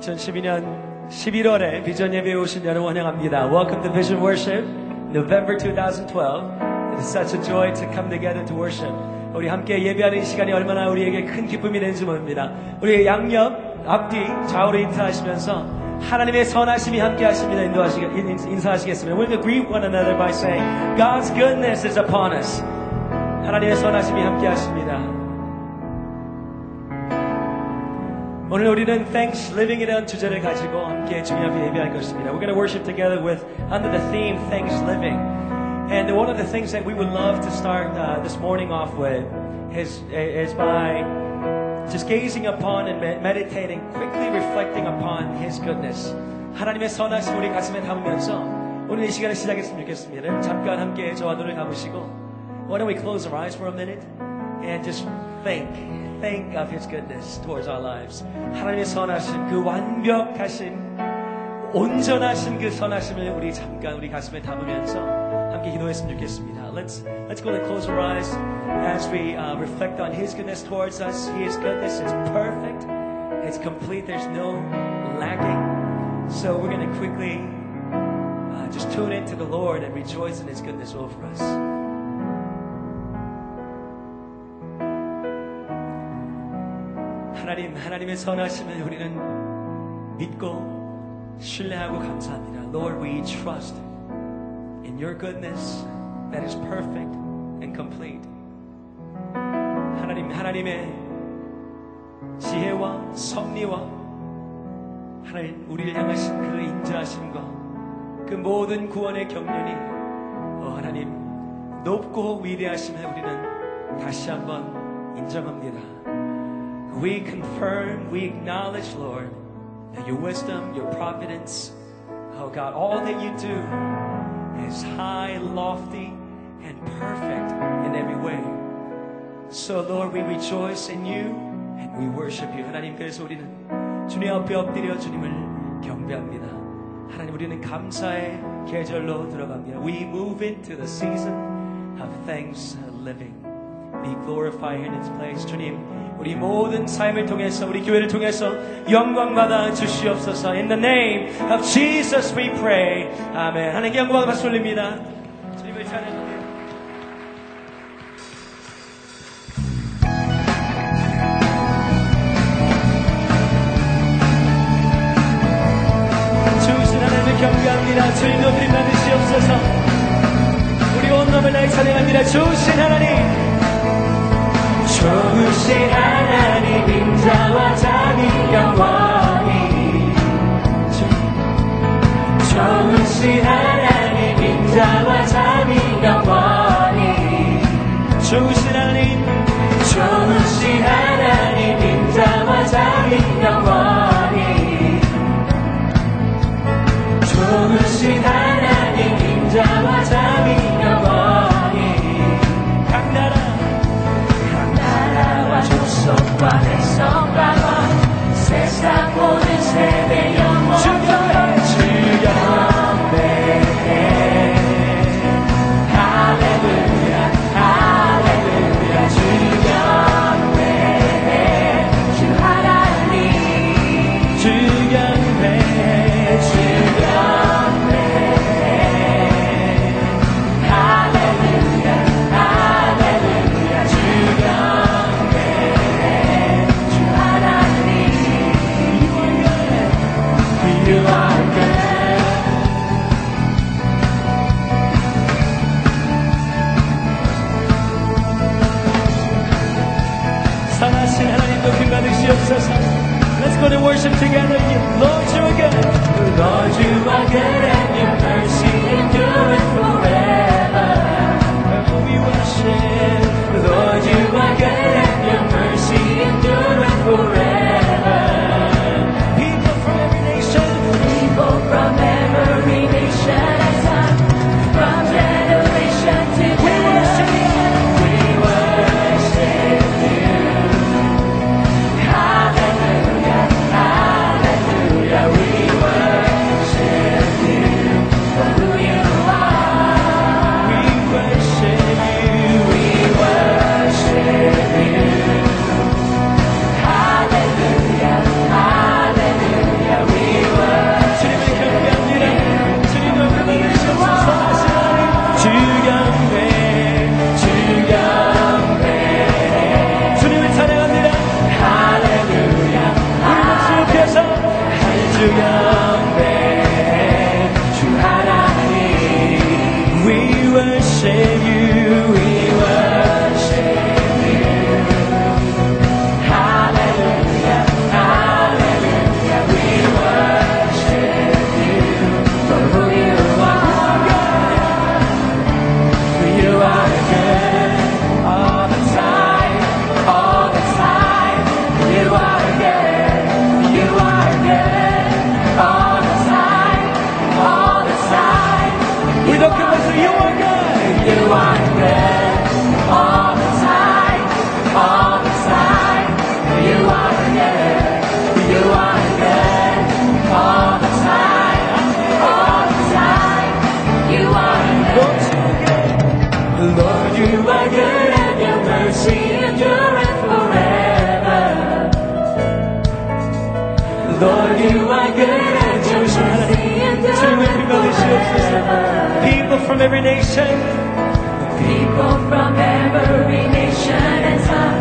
2012년 11월에 비전 예배에 오신 여러분 환영합니다. Welcome to Vision Worship, November 2012. It is such a joy to come together to worship. 우리 함께 예배하는 이 시간이 얼마나 우리에게 큰 기쁨이 되는지 모릅니다. 우리 양옆, 앞뒤, 좌우로 인사하시면서 하나님의 선하심이 함께 하십니다. 인도하시겠, 인사하시겠습니다. We'll greet one another by saying, God's goodness is upon us. 하나님의 선하심이 함께 하십니다. 오늘 우리는 Thanksgiving이라는 주제를 가지고 함께 주님 앞에 예배할 것입니다. We're going to worship together with under the theme Thanksgiving. And one of the things that we would love to start uh, this morning off with is, is by just gazing upon and meditating, quickly reflecting upon His goodness. 하나님의 선하심 우리 가슴에 담으면서 오늘 이 시간을 시작했으면 좋겠습니다. 잠깐 함께 저와 눈을 감으시고 Why don't we close our eyes for a minute and just think think of His goodness towards our lives. 하나님의 선하심, 그 완벽하신, 온전하신 그 선하심을 우리 잠깐 우리 가슴에 담으면서 함께 기도했으면 좋겠습니다. Let's let's go and close our eyes as we uh, reflect on His goodness towards us. His goodness is perfect, it's complete. There's no lacking. So we're going to quickly uh, just tune into the Lord and rejoice in His goodness over us. 하나님, 하나님의 선하심을 우리는 믿고 신뢰하고 감사합니다. Lord, we trust in your goodness that is perfect and complete. 하나님, 하나님의 지혜와 섭리와 하나님, 우리를 향하신 그 인자하심과 그 모든 구원의 경륜이 어, 하나님 높고 위대하심을 우리는 다시 한번 인정합니다. we confirm, we acknowledge, Lord, that your wisdom, your providence, oh God, all that you do is high, lofty, and perfect in every way. So, Lord, we rejoice in you and we worship you. 하나님, 그래서 우리는 주님 앞에 엎드려 주님을 경배합니다. 하나님, 우리는 감사의 계절로 들어갑니다. We move into the season of thanksgiving. Be glorified in its place. 주님, 우리 모든 삶을 통해서 우리 교회를 통해서 영광 받아 주시옵소서. In the name of Jesus we pray. 아멘. 하나님께 영광을 박수 올립니다. 주님을 하나님을 경배합니다. 주님 높이 받으시옵소서. 우리 온 몸을 날 찬양합니다. 주신 하나님. 좋으신 하나님 인자와 세상 모든 세대 주여 worship together. You, Lord, you good. Lord, you good and your mercy from every nation, People from every nation and tongue,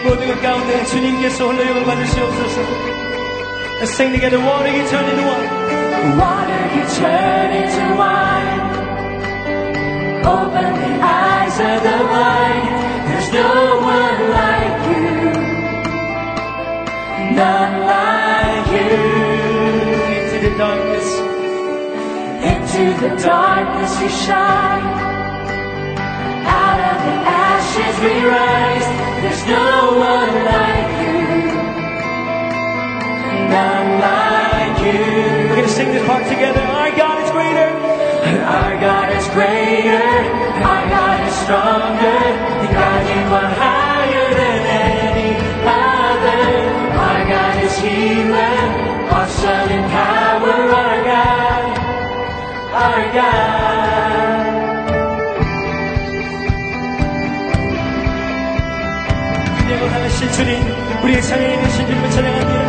모든 것 가운데 주님께서 홀로 영을 받으시옵소서. Let's sing together. Water you turn into wine. Water you turn into wine. Open the eyes of the blind. There's no one like you. None like you. Into the darkness. Into the darkness you shine. Out of the ashes we rise. There's no one like you. None like you. We're going to sing this part together. Our God is greater. Our God is greater, our God is stronger, God you are higher than any other. Our God is healer, awesome in power, our God, our God. 주님, 우리의 찬양이 되신 주님을 찬양합니다.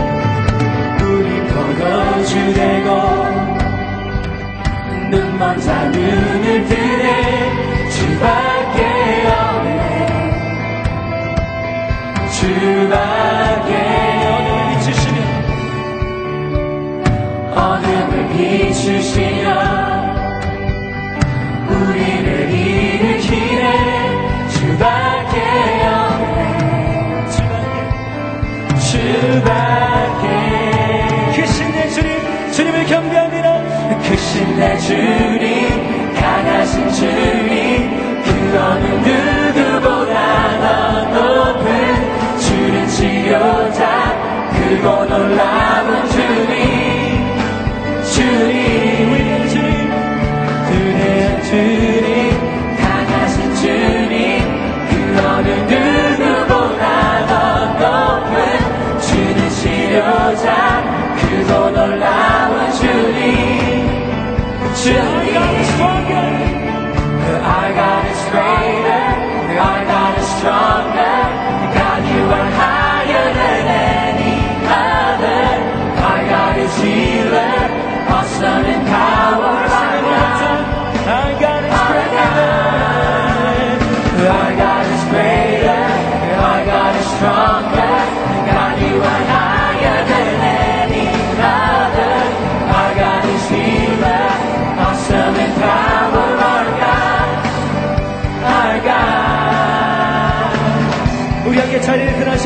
우리 보고 주되고 눈먼 자 눈을 뜨네. 주밖에 없네. 주밖에 어둠을 비추시며 어둠을 비추시며 우리를 일으키네. 주밖에 주밖에 크신 내 주님, 주님을 경배합니다. 크신 내 주님 강하신 주님 그 어느 누구보다 더 높은 주는 치료자 크고 놀라운 주님 Our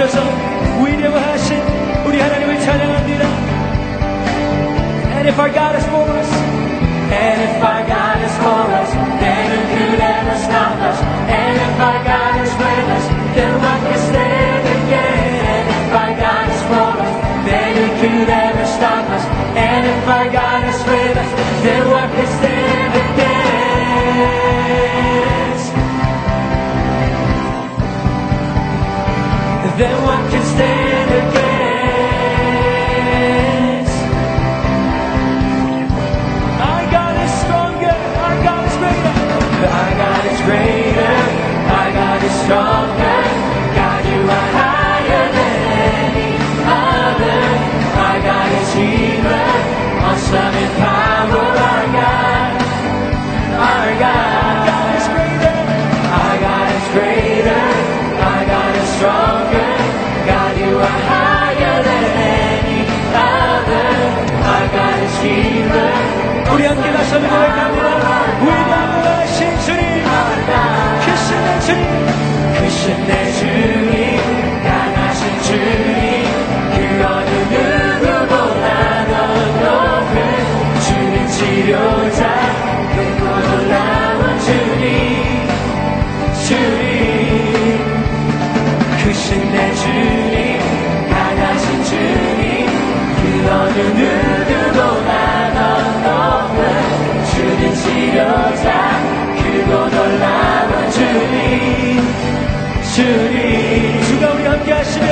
자리에 드나셔서 위대하신 우리 하나님을 찬양합니다. And if our God 크신 내 주님, 주님 강하신 주님 그 어느 누구보다 더 높은 주는 치료자 크고 놀라운 주님. 주님. 크신 내 주님 강하신 주님 그 어느 누구보다 더 높은 주는 치료자 크고 놀라운 주님 주님 주가 우리 함께 하시며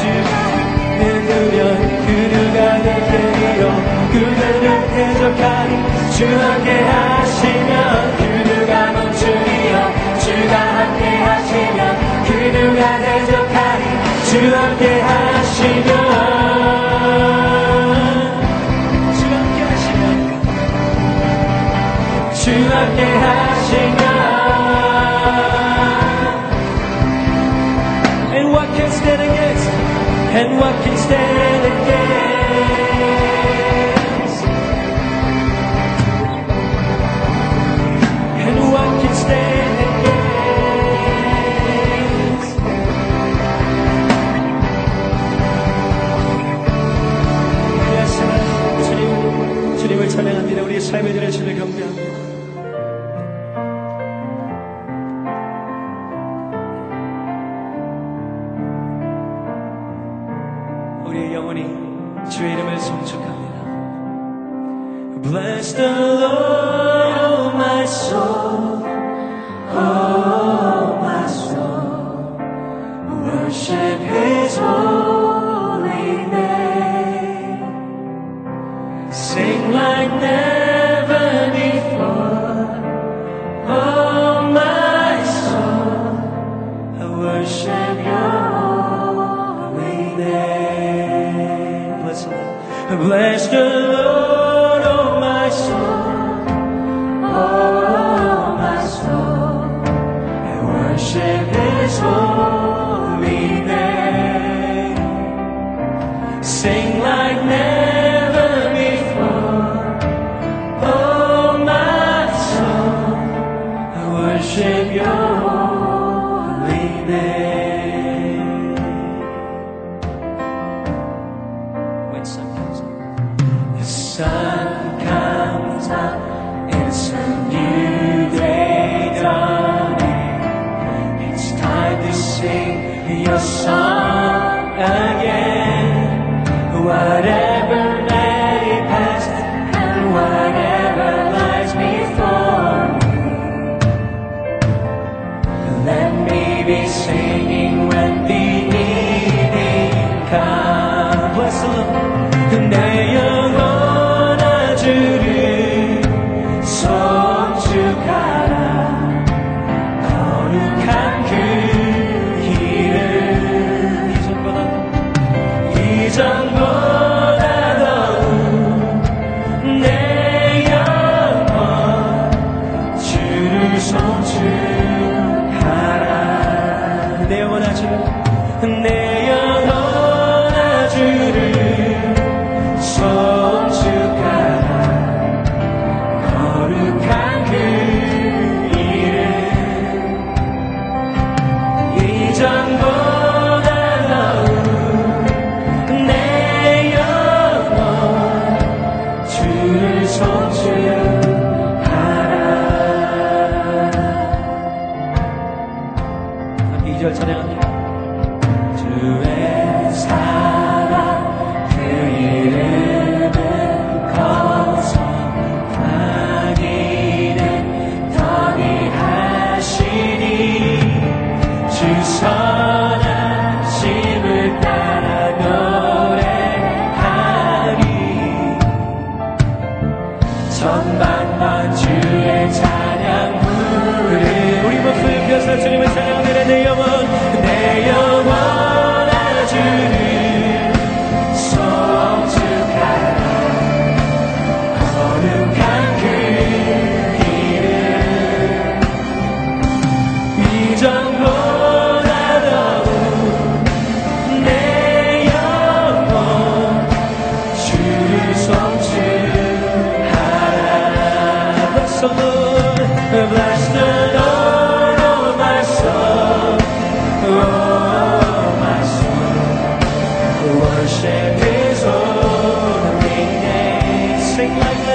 주는 그면 그 누가 되리요. 그대를 대적하니 주 함께 하시면 그 누가 멈추리요. 주가 함께 하시면 그 누가 대적하니 주 함께 하시면. 주 함께 하시며 주 함께 하시면 and what can stand against? And what can stand against? 주님을 찬양합니다. 우리 삶의 들의 주를 경배합니다. Bless the Lord, oh my soul.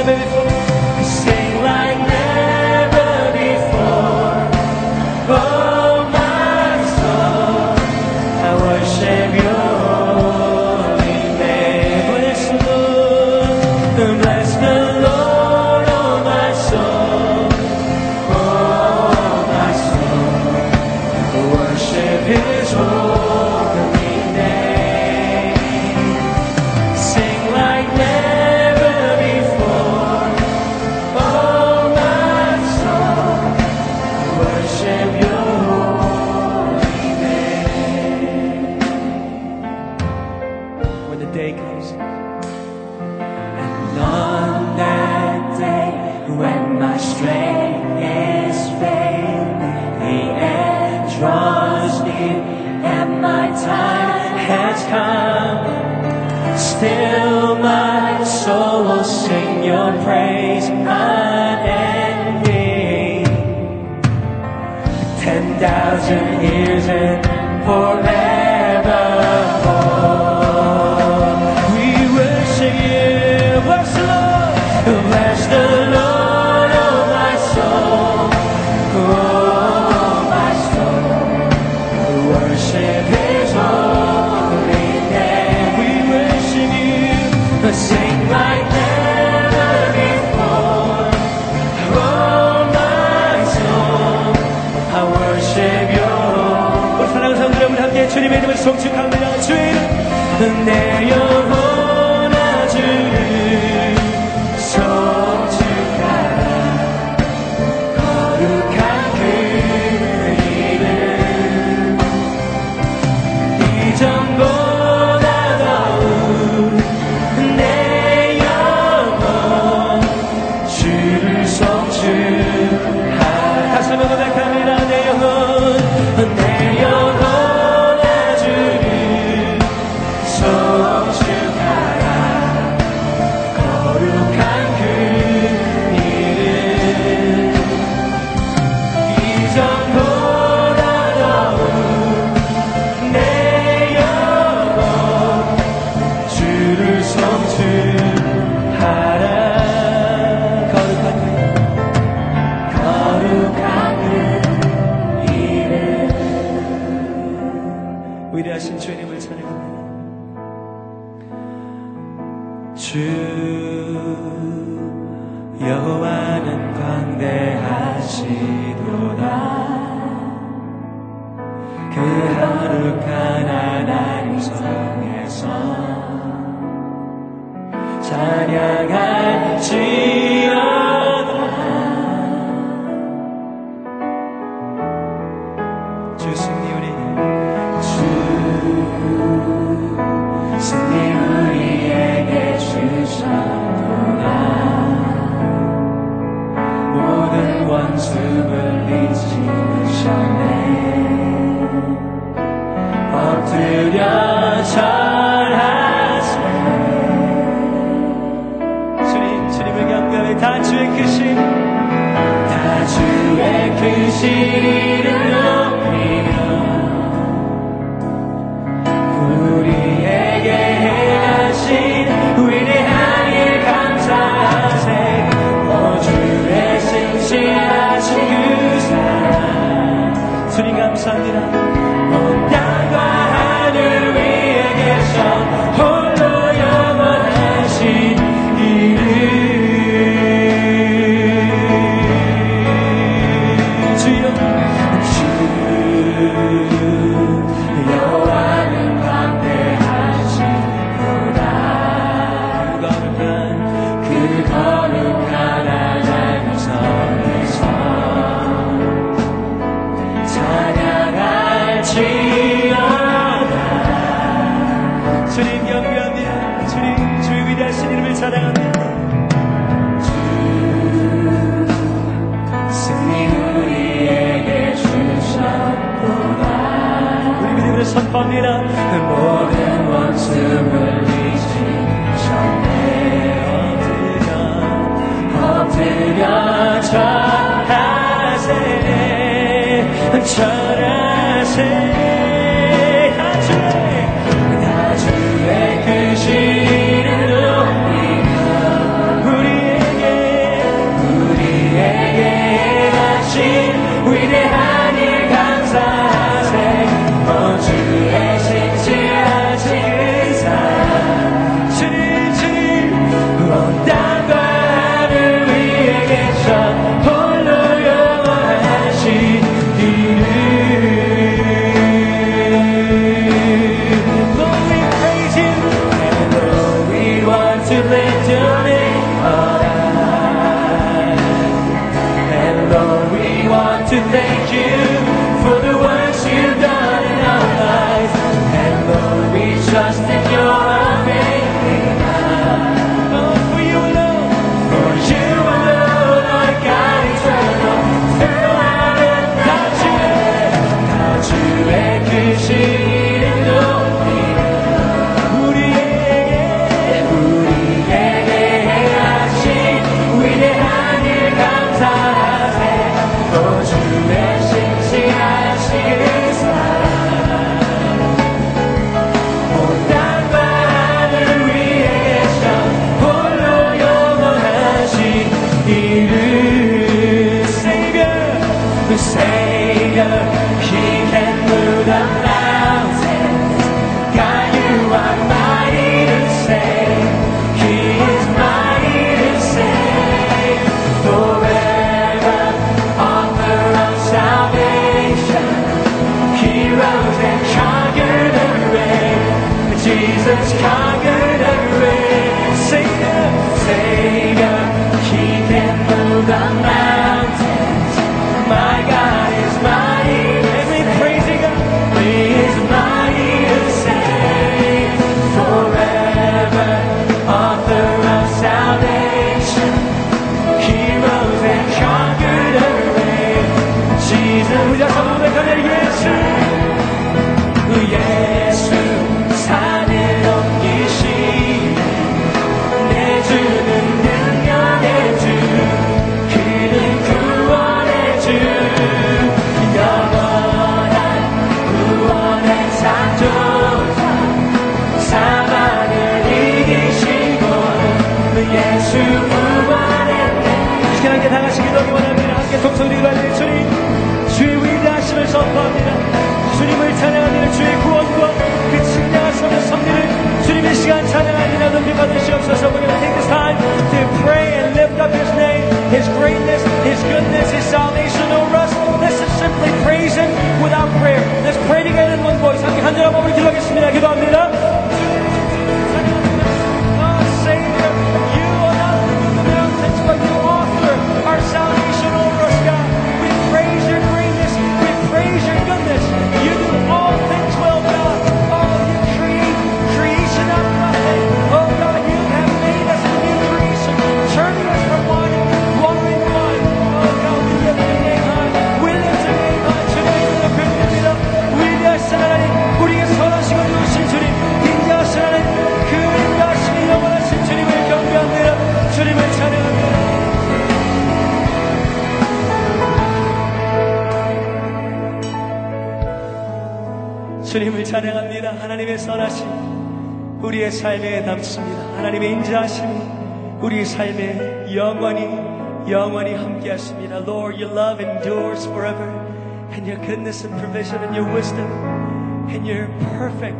there is 찬 wisdom and your perfect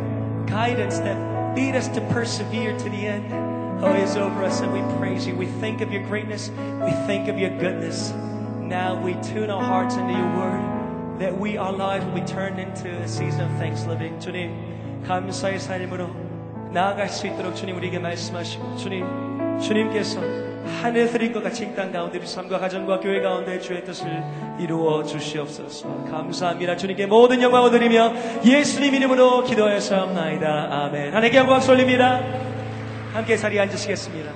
guidance that lead us to persevere to the end. Oh, is over us, and we praise you. We think of your greatness. We think of your goodness. Now we tune our hearts into your word. that we, our lives will be turned into a season of thanksgiving. 주님, 감사의 삶으로 나아갈 수 있도록 주님 우리에게 말씀하시고, 주님, 주님께서 하늘들인 것 같이 이땅 가운데 우리 삶과 가정과 교회 가운데 주의 뜻을 이루어 주시옵소서. 감사합니다. 주님께 모든 영광을 드리며 예수님 이름으로 기도하였사옵나이다. 아멘. 하나님께 영광 돌립니다. 함께 자리에 앉으시겠습니다.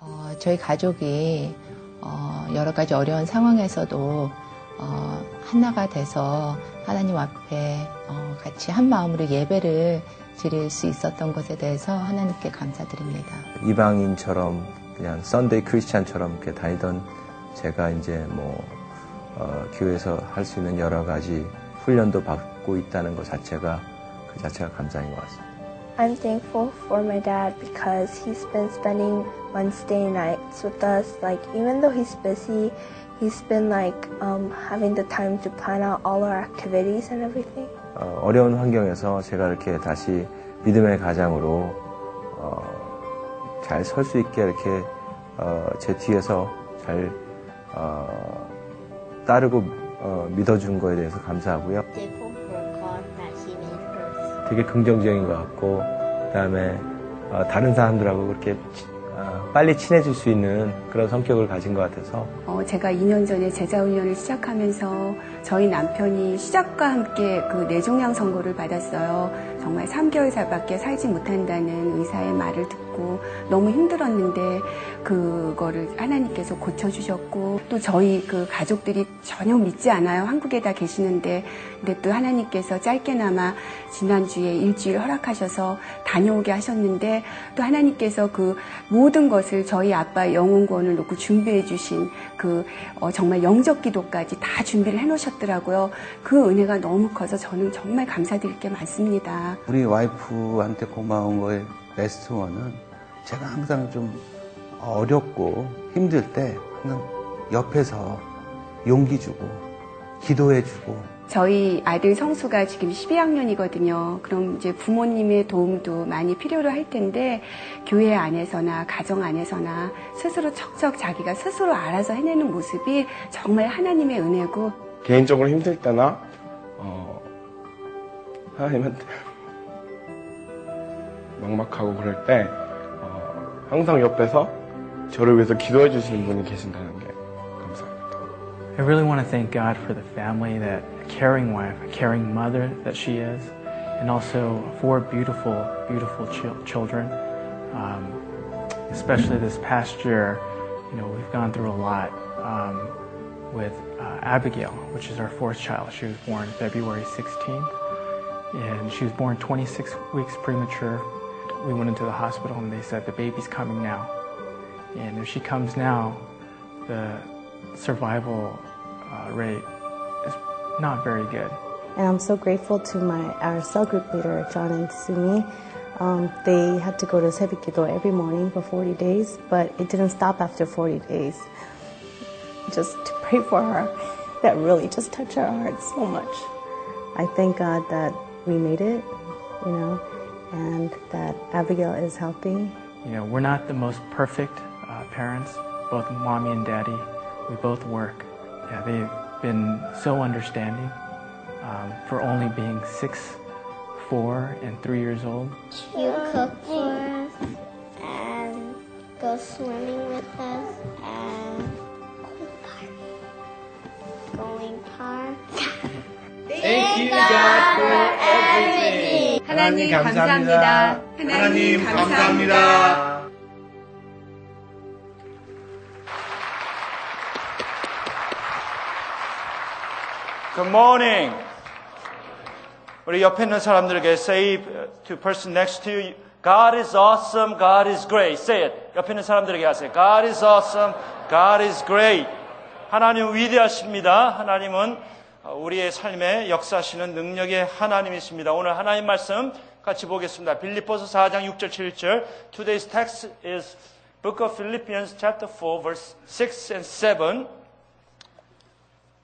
어, 저희 가족이 어, 여러 가지 어려운 상황에서도 어, 하나가 돼서 하나님 앞에 어, 같이 한 마음으로 예배를 드릴 수 있었던 것에 대해서 하나님께 감사드립니다. 이방인처럼 그냥 썬데이 크리스찬처럼 이렇게 다니던 제가 이제 뭐 어, 교회에서 할 수 있는 여러 가지 훈련도 받고 있다는 것 자체가 그 자체가 감사인 것 같습니다. I'm thankful for my dad because he's been spending Wednesday nights with us. Like, even though he's busy, he's been like um, having the time to plan out all our activities and everything. 어, 어려운 환경에서 제가 이렇게 다시 믿음의 가장으로 어, 잘설 수 있게 이렇게 어, 제 뒤에서 잘 어, 따르고 어, 믿어준 거에 대해서 감사하고요. 되게 긍정적인 것 같고 그다음에 어, 다른 사람들하고 그렇게 치- 어, 빨리 친해질 수 있는 그런 성격을 가진 것 같아서 어, 제가 2년 전에 제자 훈련을 시작하면서 저희 남편이 시작과 함께 그 뇌종양 선고를 받았어요. 정말 3개월 밖에 살지 못한다는 의사의 말을 듣고 너무 힘들었는데 그거를 하나님께서 고쳐주셨고 또 저희 그 가족들이 전혀 믿지 않아요. 한국에 다 계시는데 근데 또 하나님께서 짧게나마 지난주에 일주일 허락하셔서 다녀오게 하셨는데 또 하나님께서 그 모든 것을 저희 아빠 영혼권을 놓고 준비해 주신 그 어, 정말 영적 기도까지 다 준비를 해 놓으셨더라고요. 그 은혜가 너무 커서 저는 정말 감사드릴 게 많습니다. 우리 와이프한테 고마운 거에 베스트 원은 제가 항상 좀 어렵고 힘들 때 항상 옆에서 용기 주고 기도해 주고 저희 아들 성수가 지금 12학년이거든요. 그럼 이제 부모님의 도움도 많이 필요로 할 텐데 교회 안에서나 가정 안에서나 스스로 척척 자기가 스스로 알아서 해내는 모습이 정말 하나님의 은혜고 개인적으로 힘들 때나 어, 하나님한테 막막하고 그럴 때 어, 항상 옆에서 저를 위해서 기도해 주시는 분이 계신다는 게 감사합니다. I really want to thank God for the family that a caring wife, a caring mother that she is, and also four beautiful, beautiful chil- children. Um, especially this past year, you know, we've gone through a lot um, with uh, Abigail, which is our fourth child. She was born February 16th, and she was born 26 weeks premature. we went into the hospital and they said the baby's coming now. And if she comes now, the survival uh, rate is not very good. And I'm so grateful to my our cell group leader, John and Sumi. Um, they had to go to Sebikido every morning for 40 days, but it didn't stop after 40 days. Just to pray for her, that really just touched our hearts so much. I thank God that we made it, you know, and that Abigail is healthy. You know, we're not the most perfect uh, parents, both mommy and daddy. We both work. Yeah, they've been so understanding um, for only being six, four, and three years old. You cook for us and go swimming with us and going park. Thank you, God, for everything. 하나님 감사합니다. 하나님 감사합니다. Good morning. 우리 옆에 있는 사람들에게 say to person next to you, God is awesome, God is great. Say it. 옆에 있는 사람들에게 하세요. God is awesome, God is great. 하나님 위대하십니다. 하나님은 우리의 삶에 역사하시는 능력의 하나님이십니다. 오늘 하나님 말씀 같이 보겠습니다. 빌립보서 4장 6절 7절. Today's text is Book of Philippians chapter 4 verse 6 and 7.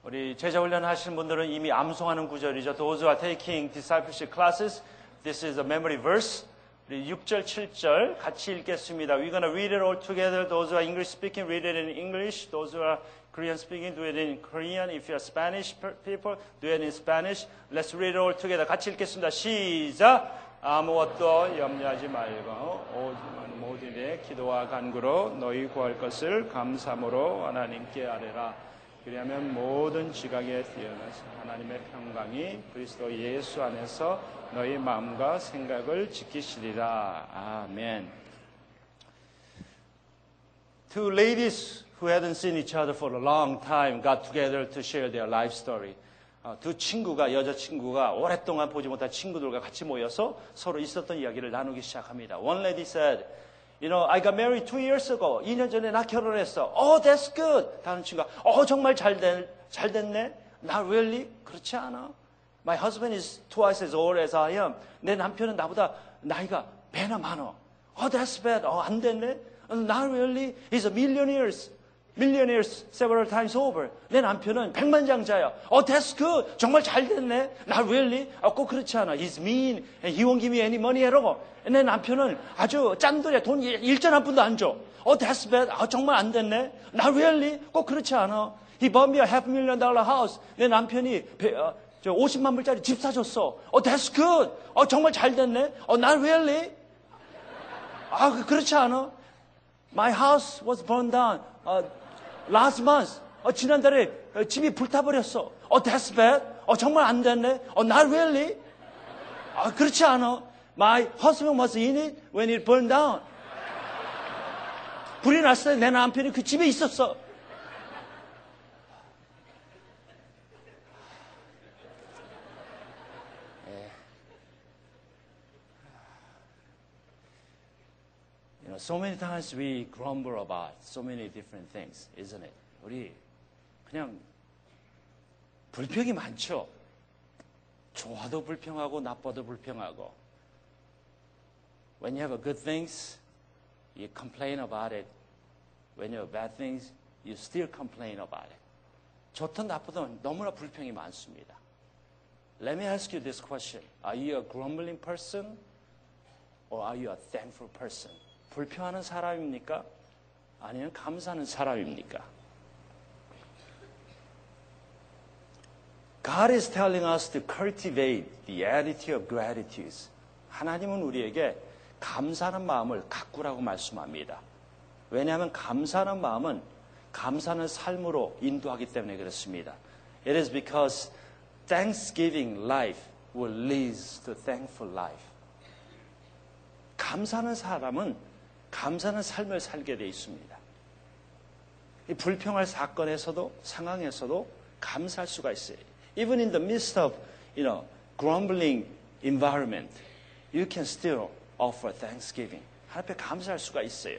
우리 제자 훈련 하시는 분들은 이미 암송하는 구절이죠. Those who are taking discipleship classes, this is a memory verse. 우리 6절, 7절 같이 읽겠습니다. We're to read it all together. Those who are English speaking, read it in English. Those who are Korean speaking, do it in Korean. If you are Spanish people, do it in Spanish. Let's read it all together. 같이 읽겠습니다. 시작! 아무것도 염려하지 말고 오직 모든 일에 기도와 간구로 너희 구할 것을 감사함으로 하나님께 아뢰라. 그리하면 모든 지각에 뛰어나서 하나님의 평강이 그리스도 예수 안에서 너희 마음과 생각을 지키시리라. 아멘. Two ladies who hadn't seen each other for a long time got together to share their life story. 어, 두 친구가 여자친구가 오랫동안 보지 못한 친구들과 같이 모여서 서로 있었던 이야기를 나누기 시작합니다. One lady said, You know, I got married two years ago. 2년 전에 나 결혼했어. Oh, that's good. 다른 친구가, oh, 정말 잘, 된, 잘 됐네. Not really? 그렇지 않아. My husband is twice as old as I am. 내 남편은 나보다 나이가 배나 많아. Oh, that's bad. 어, 안 됐네. Not really. He's a millionaire. Millionaires several times over. 내 남편은 백만장자야. Oh, that's good. 정말 잘 됐네. Not really. 어, 꼭 그렇지 않아. He's mean. He won't give me any money at all. 내 남편은 아주 짠돌이야. 돈 일전 한 푼도 안 줘. Oh, that's bad. 아, 정말 안 됐네. Not really. 꼭 그렇지 않아. He bought me a half million dollar house. 내 남편이 배, 어, 저 50만 불짜리 집 사줬어. Oh, that's good. 어, 정말 잘 됐네. Oh, not really. 아, 그- 그렇지 않아. My house was burned down uh, last month. 어, 지난달에 어, 집이 불타버렸어. 어, that's bad. 어, 정말 안 됐네. 어, not really. 아, 그렇지 않아. My husband was in it when it burned down. 불이 났을 때 내 남편이 그 집에 있었어. so many times we grumble about so many different things, isn't it? 우리 그냥 불평이 많죠. 좋아도 불평하고 나빠도 불평하고. When you have a good things, you complain about it. When you have bad things, you still complain about it. 좋든 나쁘든 너무나 불평이 많습니다. Let me ask you this question. Are you a grumbling person or are you a thankful person? 불평하는 사람입니까? 아니면 감사하는 사람입니까? God is telling us to cultivate the attitude of gratitude. 하나님은 우리에게 감사하는 마음을 가꾸라고 말씀합니다. 왜냐하면 감사하는 마음은 감사하는 삶으로 인도하기 때문에 그렇습니다. It is because thanksgiving life will lead to thankful life. 감사하는 사람은 감사하는 삶을 살게 돼 있습니다. 이 불평할 사건에서도 상황에서도 감사할 수가 있어요. Even in the midst of, you know, grumbling environment, you can still offer thanksgiving. 하나님 앞에 감사할 수가 있어요.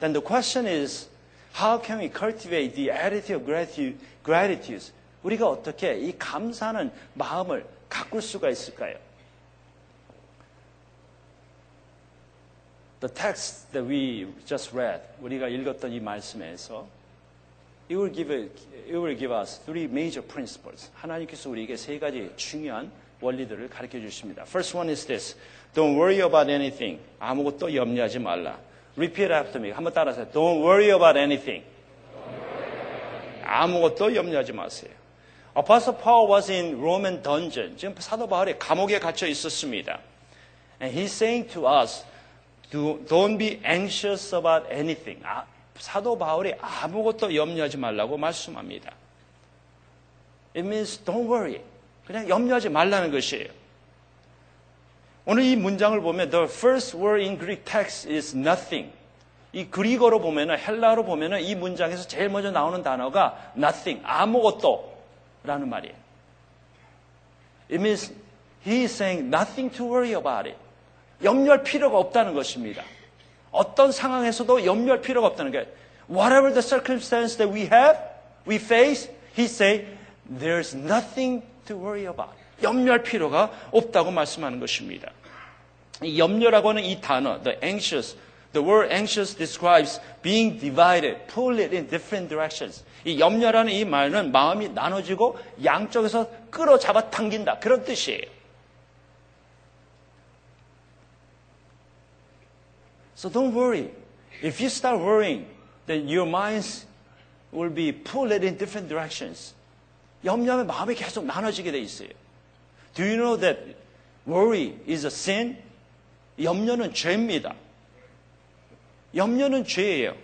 Then the question is, how can we cultivate the attitude of gratitude? gratitude? 우리가 어떻게 이 감사하는 마음을 가꿀 수가 있을까요? The text that we just read, 우리가 읽었던 이 말씀에서 it will give, it will give us three major principles. 하나님께서 우리에게 세 가지 중요한 원리들을 가르쳐 주십니다. First one is this. Don't worry about anything. 아무것도 염려하지 말라. Repeat after me. 한번 따라하세요. Don't worry about anything. 아무것도 염려하지 마세요. Apostle Paul was in Roman dungeon. 지금 사도 바울이 감옥에 갇혀 있었습니다. And he's saying to us, Do, don't be anxious about anything. 아, 사도 바울이 아무것도 염려하지 말라고 말씀합니다. It means don't worry. 그냥 염려하지 말라는 것이에요. 오늘 이 문장을 보면 the first word in Greek text is nothing. 이 그리거로 보면은 헬라어로 보면은 이 문장에서 제일 먼저 나오는 단어가 nothing, 아무것도라는 말이에요. It means he is saying nothing to worry about it. 염려할 필요가 없다는 것입니다. 어떤 상황에서도 염려할 필요가 없다는 게 whatever the circumstance that we have, we face, he say there's nothing to worry about. 염려할 필요가 없다고 말씀하는 것입니다. 이 염려라고 하는 이 단어, the anxious, the word anxious describes being divided, pulled in different directions. 이 염려라는 이 말은 마음이 나눠지고 양쪽에서 끌어잡아 당긴다. 그런 뜻이에요. So don't worry. If you start worrying, then your minds will be pulled in different directions. 염려하면 마음이 계속 나눠지게 돼 있어요. Do you know that worry is a sin? 염려는 죄입니다. 염려는 죄예요.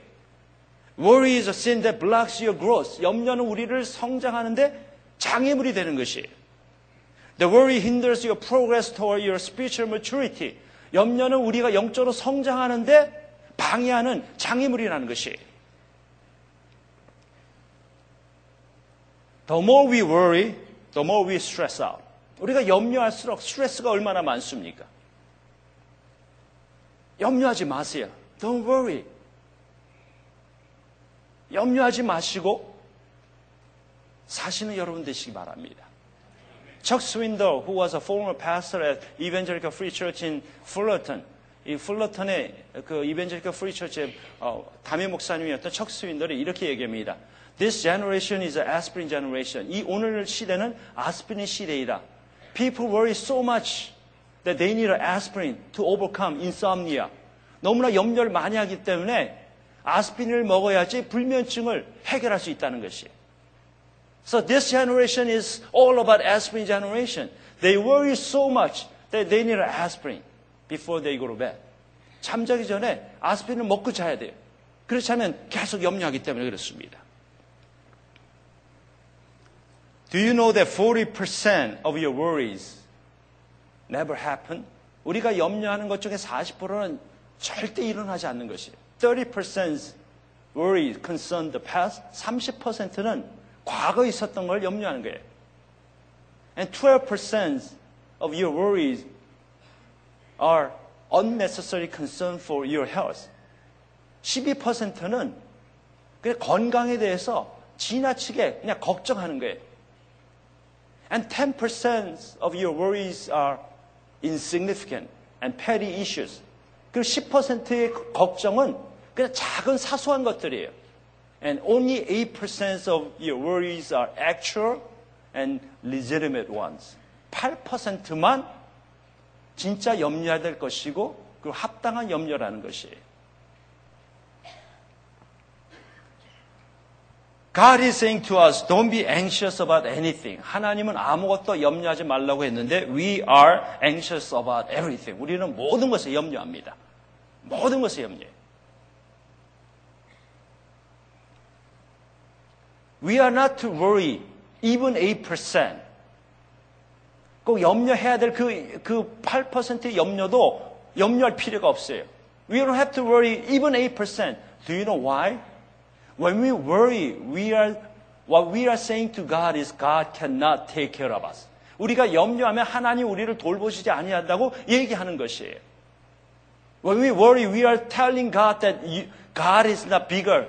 Worry is a sin that blocks your growth. 염려는 우리를 성장하는데 장애물이 되는 것이에요. The worry hinders your progress toward your spiritual maturity. 염려는 우리가 영적으로 성장하는데 방해하는 장애물이라는 것이에요. The more we worry, the more we stress out. 우리가 염려할수록 스트레스가 얼마나 많습니까? 염려하지 마세요. Don't worry. 염려하지 마시고 사시는 여러분 되시기 바랍니다. Chuck Swindoll, who was a former pastor at Evangelical Free Church in Fullerton, 이 풀러턴의 그 이벤젤리컬 프리 처치의 어, 담임 목사님이었던 척 스윈더이 이렇게 얘기합니다. This generation is an aspirin generation. 이 오늘 시대는 아스피린 시대이다. People worry so much that they need an aspirin to overcome insomnia. 너무나 염려를 많이 하기 때문에 아스피린을 먹어야지 불면증을 해결할 수 있다는 것이에요. So this generation is all about aspirin generation. They worry so much that they need aspirin before they go to bed. 잠자기 전에 아스피린을 먹고 자야 돼요. 그렇지 않으면 계속 염려하기 때문에 그렇습니다. Do you know that 40% of your worries never happen? 우리가 염려하는 것 중에 40%는 절대 일어나지 않는 것이에요. 30% worry concern the past. 30%는 과거에 있었던 걸 염려하는 거예요. And 12% of your worries are unnecessary concern for your health. 12%는 그냥 건강에 대해서 지나치게 그냥 걱정하는 거예요. And 10% of your worries are insignificant and petty issues. 그리고 10%의 걱정은 그냥 작은 사소한 것들이에요. And only 8% of your worries are actual and legitimate ones. 8%만 진짜 염려해야 될 것이고 그리고 합당한 염려라는 것이에요. God is saying to us, don't be anxious about anything. 하나님은 아무것도 염려하지 말라고 했는데, we are anxious about everything. 우리는 모든 것에 염려합니다. 모든 것에 염려해요. We are not to worry even 8%. 꼭 염려해야 될 그, 그 8%의 염려도 염려할 필요가 없어요. We don't have to worry even 8%. Do you know why? When we worry, we are, what we are saying to God is God cannot take care of us. 우리가 염려하면 하나님 우리를 돌보시지 아니한다고 얘기하는 것이에요. When we worry, we are telling God that you, God is not bigger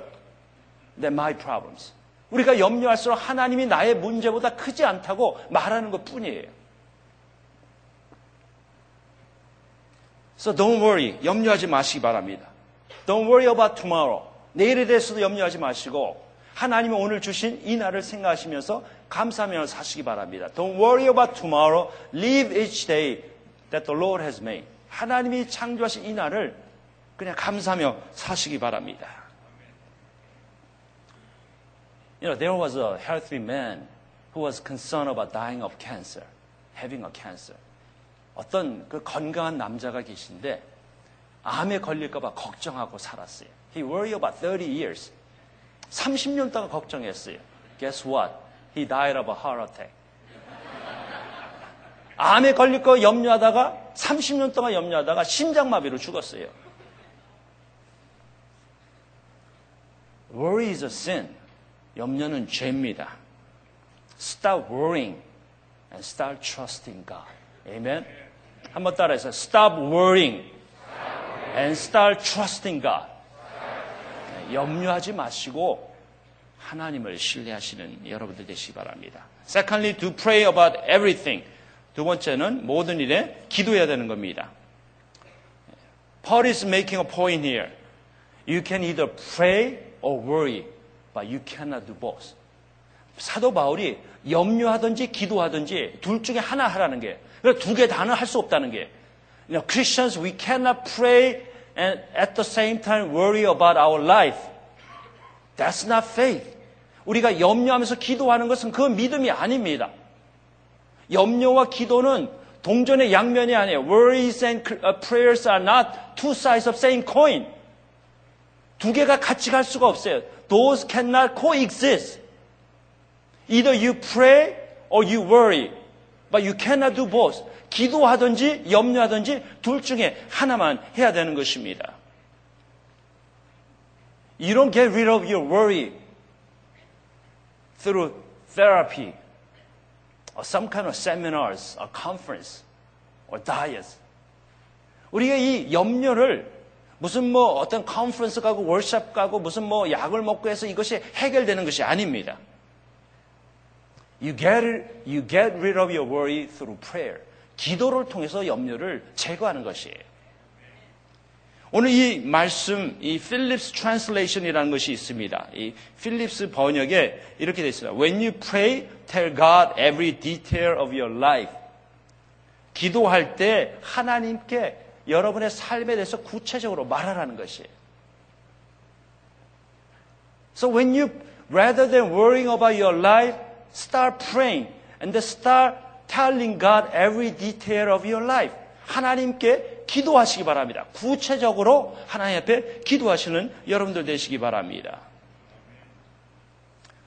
than my problems. 우리가 염려할수록 하나님이 나의 문제보다 크지 않다고 말하는 것 뿐이에요. So don't worry. 염려하지 마시기 바랍니다. Don't worry about tomorrow. 내일에 대해서도 염려하지 마시고 하나님이 오늘 주신 이 날을 생각하시면서 감사하며 사시기 바랍니다. Don't worry about tomorrow. Live each day that the Lord has made. 하나님이 창조하신 이 날을 그냥 감사하며 사시기 바랍니다. You know, there was a healthy man who was concerned about dying of cancer, having a cancer. 어떤 그 건강한 남자가 계신데 암에 걸릴까봐 걱정하고 살았어요. He worried about 30 years. 30년 동안 걱정했어요. Guess what? He died of a heart attack. 암에 걸릴 거 염려하다가 30년 동안 염려하다가 심장마비로 죽었어요. Worry is a sin. 염려는 죄입니다. Stop worrying and start trusting God. Amen. 한번 따라해서 Stop worrying and start trusting God. 염려하지 마시고 하나님을 신뢰하시는 여러분들 되시기 바랍니다. Secondly, to pray about everything. 두 번째는 모든 일에 기도해야 되는 겁니다. Paul is making a point here. You can either pray or worry, but you cannot do both. 사도 바울이 염려하든지 기도하든지 둘 중에 하나 하라는 게, 두개 다는 할 수 없다는 게. You know, Christians, we cannot pray and at the same time worry about our life. That's not faith. 우리가 염려하면서 기도하는 것은 그 믿음이 아닙니다. 염려와 기도는 동전의 양면이 아니에요. Worries and prayers are not two sides of same coin. 두 개가 같이 갈 수가 없어요. Those cannot coexist. Either you pray or you worry. But you cannot do both. 기도하든지 염려하든지 둘 중에 하나만 해야 되는 것입니다. You don't get rid of your worry through therapy or some kind of seminars or conference or diets. 우리가 이 염려를 무슨 뭐 어떤 컨퍼런스 가고 월샵 가고 무슨 뭐 약을 먹고 해서 이것이 해결되는 것이 아닙니다. You get, you get rid of your worry through prayer. 기도를 통해서 염려를 제거하는 것이에요. 오늘 이 말씀, 이 필립스 translation이라는 것이 있습니다. 이 필립스 번역에 이렇게 되어 있습니다. When you pray, tell God every detail of your life. 기도할 때 하나님께 여러분의 삶에 대해서 구체적으로 말하라는 것이에요. So when you, rather than worrying about your life, start praying and start telling God every detail of your life. 하나님께 기도하시기 바랍니다. 구체적으로 하나님 앞에 기도하시는 여러분들 되시기 바랍니다.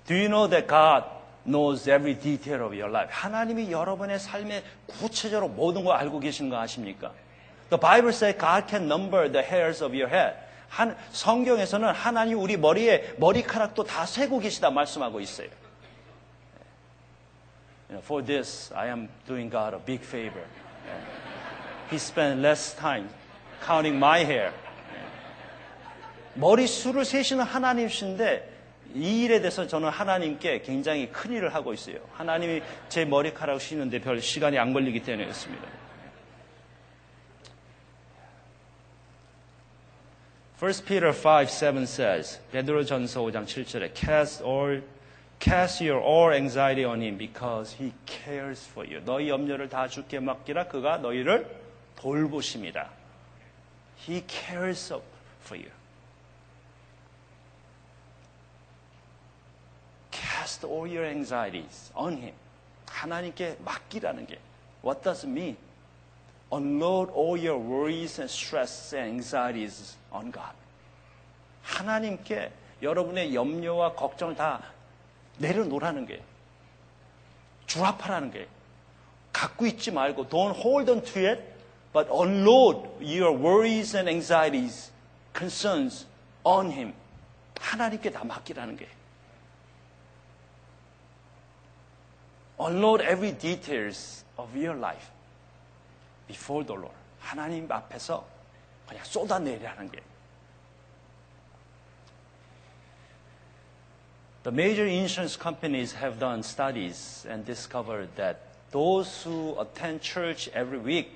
Do you know that God knows every detail of your life? 하나님이 여러분의 삶에 구체적으로 모든 걸 알고 계시는 거 아십니까? The Bible says God can number the hairs of your head. 한, 성경에서는 하나님 우리 머리에 머리카락도 다 세고 계시다 말씀하고 있어요. You know, for this, I am doing God a big favor. He spent less time counting my hair. 머리수를 세시는 하나님이신데 이 일에 대해서 저는 하나님께 굉장히 큰 일을 하고 있어요. 하나님이 제 머리카락을 쉬는데 별 시간이 안 걸리기 때문이었습니다. 1 Peter 5, 7 says, 베드로 전서 5장 7절에 cast all cast your all anxiety on him because he cares for you. 너희 염려를 다 주께 맡기라 그가 너희를 돌보십니다. He cares for you. Cast all your anxieties on him. 하나님께 맡기라는 게 What does it mean? Unload all your worries and stress and anxieties on God. 하나님께 여러분의 염려와 걱정을 다 내려놓으라는 게 주합하라는 게 갖고 있지 말고 don't hold on to it but unload your worries and anxieties concerns on him 하나님께 다 맡기라는 게 unload every details of your life before the Lord 하나님 앞에서 그냥 쏟아내리라는 게 The major insurance companies have done studies and discovered that those who attend church every week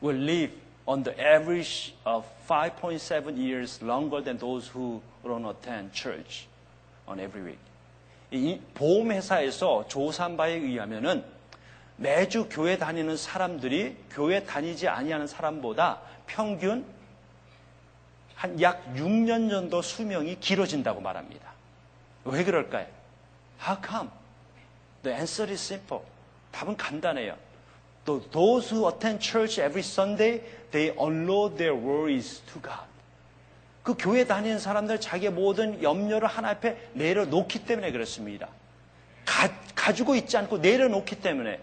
will live on the average of 5.7 years longer than those who don't attend church on every week. 이 보험회사에서 조사한 바에 의하면은 매주 교회 다니는 사람들이 교회 다니지 아니하는 사람보다 평균 한 약 6년 정도 수명이 길어진다고 말합니다. 왜 그럴까요? How come? The answer is simple. 답은 간단해요. Those who attend church every Sunday, they unload their worries to God. 그 교회 다니는 사람들 자기의 모든 염려를 하나 앞에 내려놓기 때문에 그렇습니다. 가, 가지고 있지 않고 내려놓기 때문에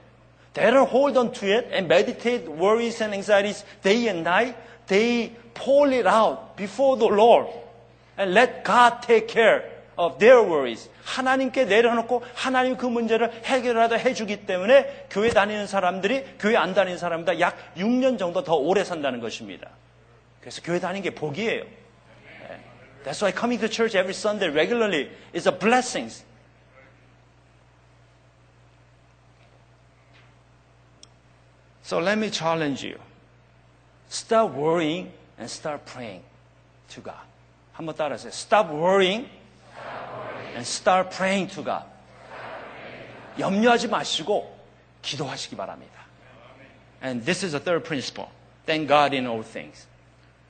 Don't hold on to it and meditate worries and anxieties day and night. They pour it out before the Lord and let God take care of their worries. 하나님께 내려놓고 하나님 그 문제를 해결하다 해주기 때문에 교회 다니는 사람들이 교회 안 다니는 사람보다 약 6년 정도 더 오래 산다는 것입니다. 그래서 교회 다니는 게 복이에요. That's why coming to church every Sunday regularly is a blessing. So let me challenge you. Stop worrying and start praying to God. 한번 따라하세요. Stop worrying and start praying to God. 염려하지 마시고 기도하시기 바랍니다. And this is the third principle. Thank God in all things.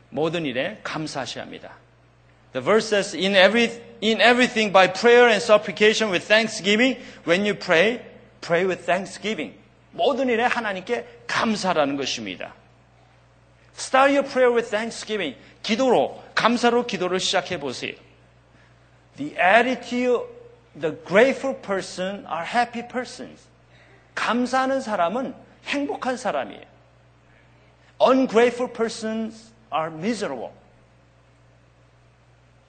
모든 일에 감사하셔야 합니다. The verse says, in, every, in everything by prayer and supplication with thanksgiving, when you pray, pray with thanksgiving. 모든 일에 하나님께 감사라는 것입니다. Start your prayer with thanksgiving. 기도로, 감사로 기도를 시작해 보세요. The attitude, the grateful person are happy persons. 감사하는 사람은 행복한 사람이에요. Ungrateful persons are miserable.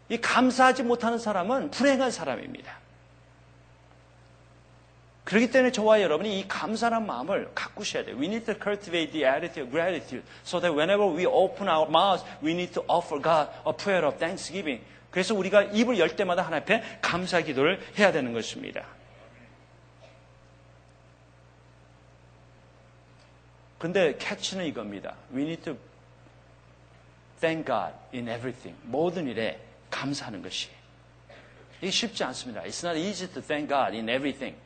이 감사하지 못하는 사람은 불행한 사람입니다. 그렇기 때문에 저와 여러분이 이 감사한 마음을 가꾸셔야 돼요. We need to cultivate the attitude of gratitude so that whenever we open our mouths, we need to offer God a prayer of thanksgiving. 그래서 우리가 입을 열 때마다 하나님 앞에 감사 기도를 해야 되는 것입니다. 근데 캐치는 이겁니다. We need to thank God in everything. 모든 일에 감사하는 것이. 이게 쉽지 않습니다. It's not easy to thank God in everything.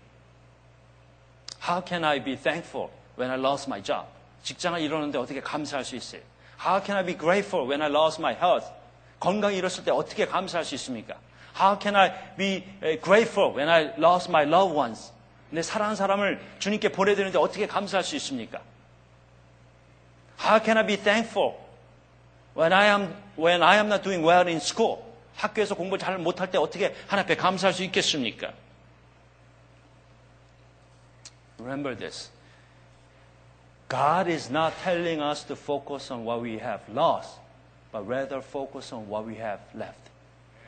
How can I be thankful when I lost my job? 직장을 잃었는데 어떻게 감사할 수 있어요? How can I be grateful when I lost my health? 건강을 잃었을 때 어떻게 감사할 수 있습니까? How can I be grateful when I lost my loved ones? 내 사랑하는 사람을 주님께 보내드리는데 어떻게 감사할 수 있습니까? How can I be thankful when I am when I am not doing well in school? 학교에서 공부 잘 못할 때 어떻게 하나님 앞에 감사할 수 있겠습니까? Remember this. God is not telling us to focus on what we have lost, but rather focus on what we have left.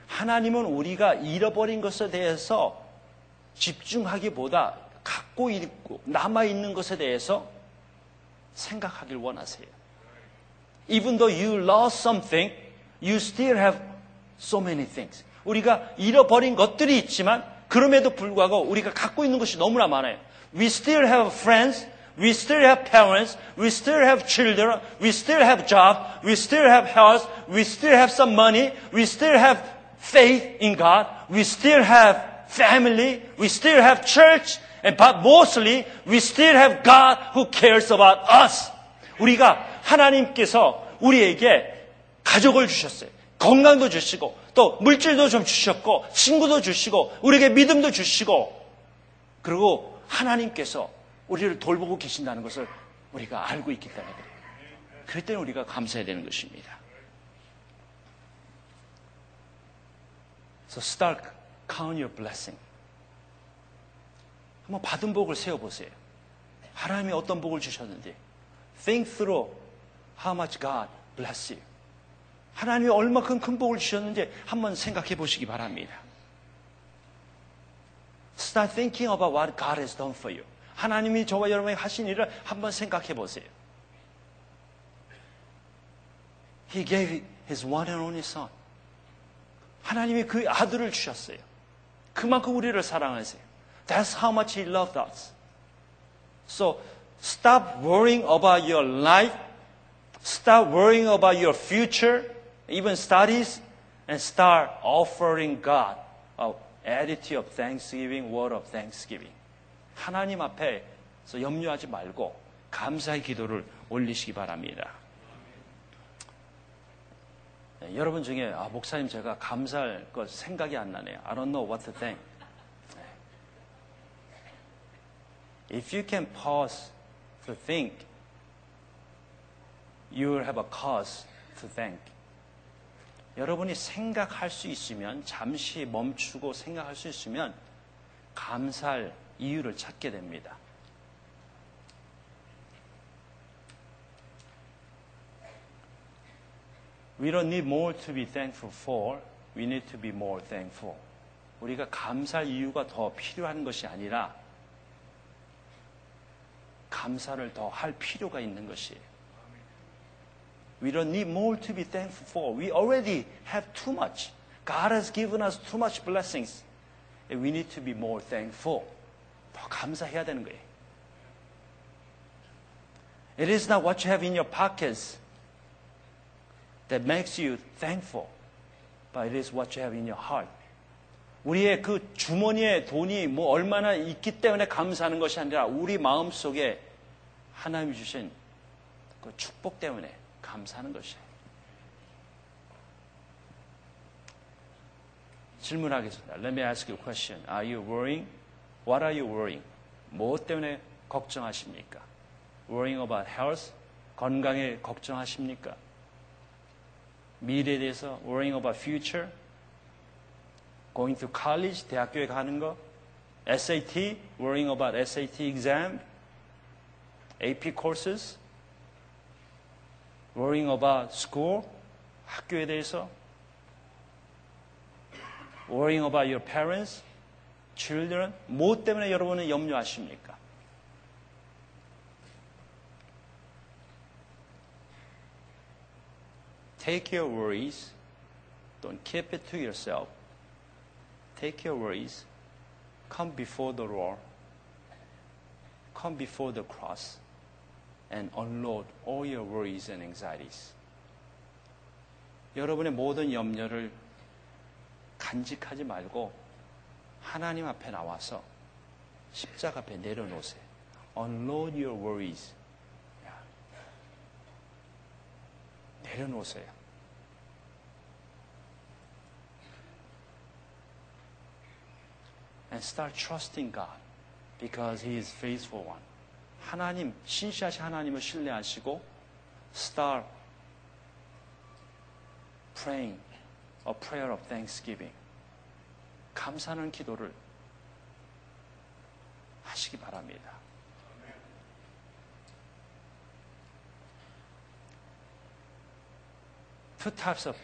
하나님은 우리가 잃어버린 것에 대해서 집중하기보다 갖고 있고 남아 있는 것에 대해서 생각하길 원하세요. Even though you lost something, you still have so many things. 우리가 잃어버린 것들이 있지만 그럼에도 불구하고 우리가 갖고 있는 것이 너무나 많아요. We still have friends, we still have parents, we still have children, we still have job, we still have health, we still have some money, we still have faith in God, we still have family, we still have church, and but mostly we still have God who cares about us. 우리가 하나님께서 우리에게 가족을 주셨어요. 건강도 주시고 또 물질도 좀 주셨고 친구도 주시고 우리에게 믿음도 주시고 그리고 하나님께서 우리를 돌보고 계신다는 것을 우리가 알고 있기 때문에. 그럴 때는 우리가 감사해야 되는 것입니다. So start count your blessing. 한번 받은 복을 세어보세요. 하나님이 어떤 복을 주셨는지. Think through how much God bless you. 하나님이 얼마큼 큰 복을 주셨는지 한번 생각해 보시기 바랍니다. Start thinking about what God has done for you. 하나님이 저와 여러분에게 하신 일을 한번 생각해 보세요. He gave His one and only Son. 하나님이 그 아들을 주셨어요. 그만큼 우리를 사랑하세요. That's how much He loved us. So stop worrying about your life. Stop worrying about your future, even studies, and start offering God a attitude of thanksgiving, word of thanksgiving. 하나님 앞에서 염려하지 말고 감사의 기도를 올리시기 바랍니다. 네, 여러분 중에 아, 목사님 제가 감사할 것 생각이 안 나네요. I don't know what to thank. If you can pause to think, you will have a cause to thank. 여러분이 생각할 수 있으면, 잠시 멈추고 생각할 수 있으면, 감사할 이유를 찾게 됩니다. We don't need more to be thankful for. We need to be more thankful. 우리가 감사할 이유가 더 필요한 것이 아니라 감사를 더 할 필요가 있는 것이에요. We don't need more to be thankful for. We already have too much. God has given us too much blessings. And we need to be more thankful. 더 감사해야 되는 거예요. It is not what you have in your pockets that makes you thankful, but it is what you have in your heart. 우리의 그 주머니에 돈이 뭐 얼마나 있기 때문에 감사하는 것이 아니라 우리 마음 속에 하나님이 주신 그 축복 때문에 감사하는 것이에요. 질문하겠습니다. Let me ask you a question. Are you worrying? What are you worrying? 무엇 때문에 걱정하십니까? Worrying about health? 건강에 걱정하십니까? 미래에 대해서 worrying about future? Going to college? 대학교에 가는 거? SAT? Worrying about SAT exam? AP courses? Worrying about school? 학교에 대해서? Worrying about your parents? children, 무엇 때문에 여러분은 염려하십니까? Take your worries. Don't keep it to yourself. Take your worries. Come before the Lord. Come before the cross And unload all your worries and anxieties. 여러분의 모든 염려를 간직하지 말고 하나님 앞에 나와서 십자가 앞에 내려놓으세요. Unload your worries. 내려놓으세요. And start trusting God because He is faithful one. 하나님, 신시하시 하나님을 신뢰하시고 start praying a prayer of thanksgiving. 감사하는 기도를 하시기 바랍니다. Two types of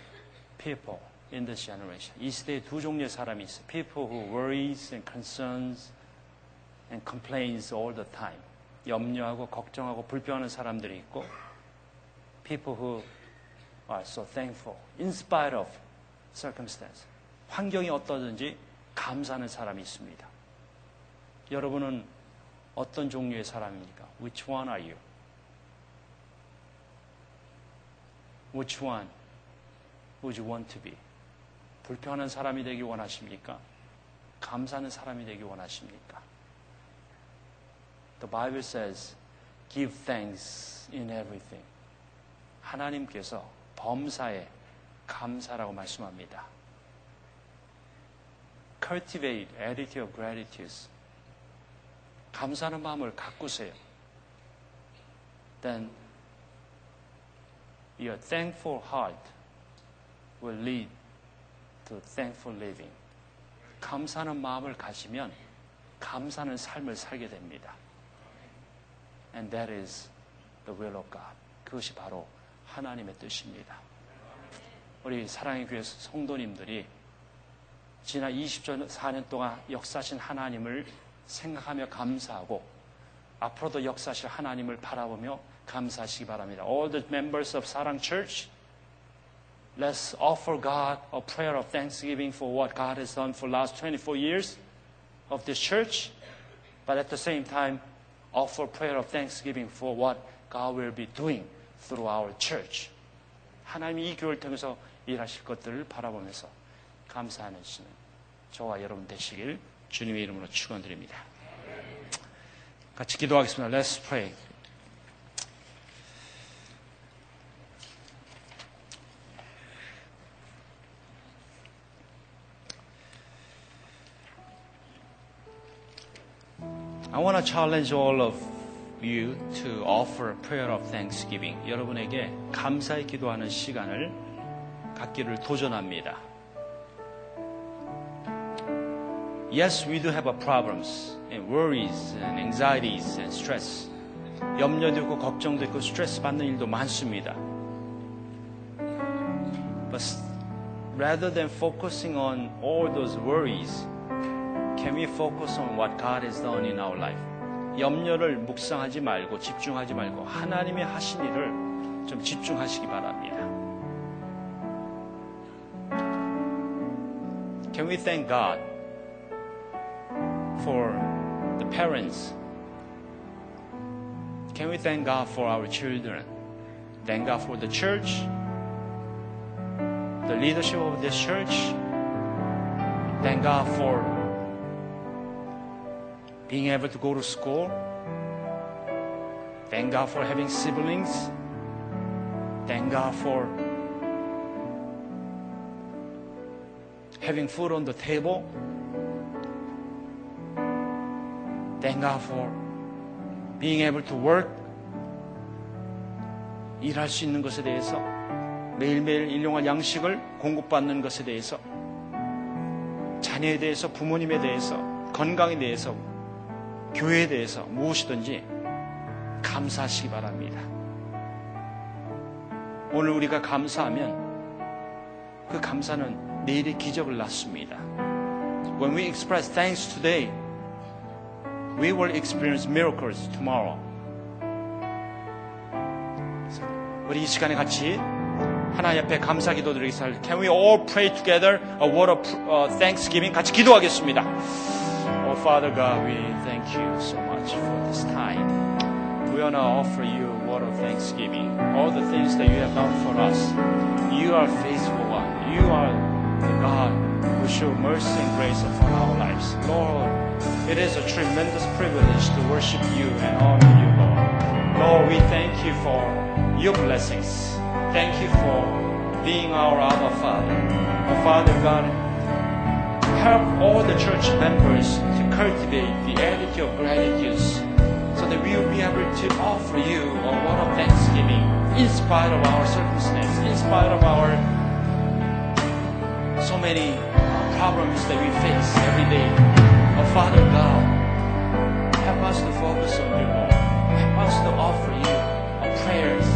people in this generation. 이 시대에 두 종류의 사람이 있어요. People who worries and concerns and complains all the time. 염려하고 걱정하고 불평하는 사람들이 있고 people who are so thankful in spite of circumstance. 환경이 어떠든지 감사하는 사람이 있습니다. 여러분은 어떤 종류의 사람입니까? Which one are you? Which one would you want to be? 불평하는 사람이 되기 원하십니까? 감사하는 사람이 되기 원하십니까? The Bible says, give thanks in everything. 하나님께서 범사에 감사라고 말씀합니다. Cultivate attitude of gratitude. 감사하는 마음을 가꾸세요. Then your thankful heart will lead to thankful living. 감사하는 마음을 가지면 감사하는 삶을 살게 됩니다. And that is the will of God. 그것이 바로 하나님의 뜻입니다. 우리 사랑의 교회 성도님들이 지난 24년 동안 역사하신 하나님을 생각하며 감사하고 앞으로도 역사하실 하나님을 바라보며 감사하시기 바랍니다. All the members of 사랑 Church, let's offer God a prayer of thanksgiving for what God has done for the last 24 years of this church, but at the same time, offer prayer of thanksgiving for what God will be doing through our church. 하나님이 이 교회를 통해서 일하실 것들을 바라보면서 감사하는 시는 저와 여러분 되시길 주님의 이름으로 축원드립니다. 같이 기도하겠습니다. Let's pray. I want to challenge all of you to offer a prayer of thanksgiving. 여러분에게 감사의 기도하는 시간을 갖기를 도전합니다. Yes, we do have a problems and worries and anxieties and stress. 염려도 있고 걱정도 있고 스트레스 받는 일도 많습니다. But rather than focusing on all those worries, can we focus on what God has done in our life? 염려를 묵상하지 말고 집중하지 말고 하나님이 하신 일을 좀 집중하시기 바랍니다. Can we thank God for the parents? Can we thank God for our children? Thank God for the church, the leadership of this church. Thank God for being able to go to school. Thank God for having siblings. Thank God for having food on the table. Thank God for being able to work. 일할 수 있는 것에 대해서 매일매일 일용할 양식을 공급받는 것에 대해서 자녀에 대해서 부모님에 대해서 건강에 대해서 교회에 대해서 무엇이든지 감사하시기 바랍니다. 오늘 우리가 감사하면 그 감사는 내일의 기적을 낳습니다. When we express thanks today, we will experience miracles tomorrow. 우리 이 시간에 같이 하나님 앞에 감사 기도 드리겠습니다. Can we all pray together a word of thanksgiving? 같이 기도하겠습니다. Father God, we thank you so much for this time. We want to offer you a word of thanksgiving. All the things that you have done for us. You are faithful one. You are the God who show mercy and grace upon our lives. Lord, it is a tremendous privilege to worship you and honor you, Lord. Lord, we thank you for your blessings. Thank you for being our Abba Father. Oh, Father God, help all the church members to cultivate the attitude of gratitude so that we will be able to offer you a word of thanksgiving in spite of our circumstance, in spite of our so many uh, problems that we face every day. Oh, Father God, help us to focus on you, Lord. Help us to offer you a prayers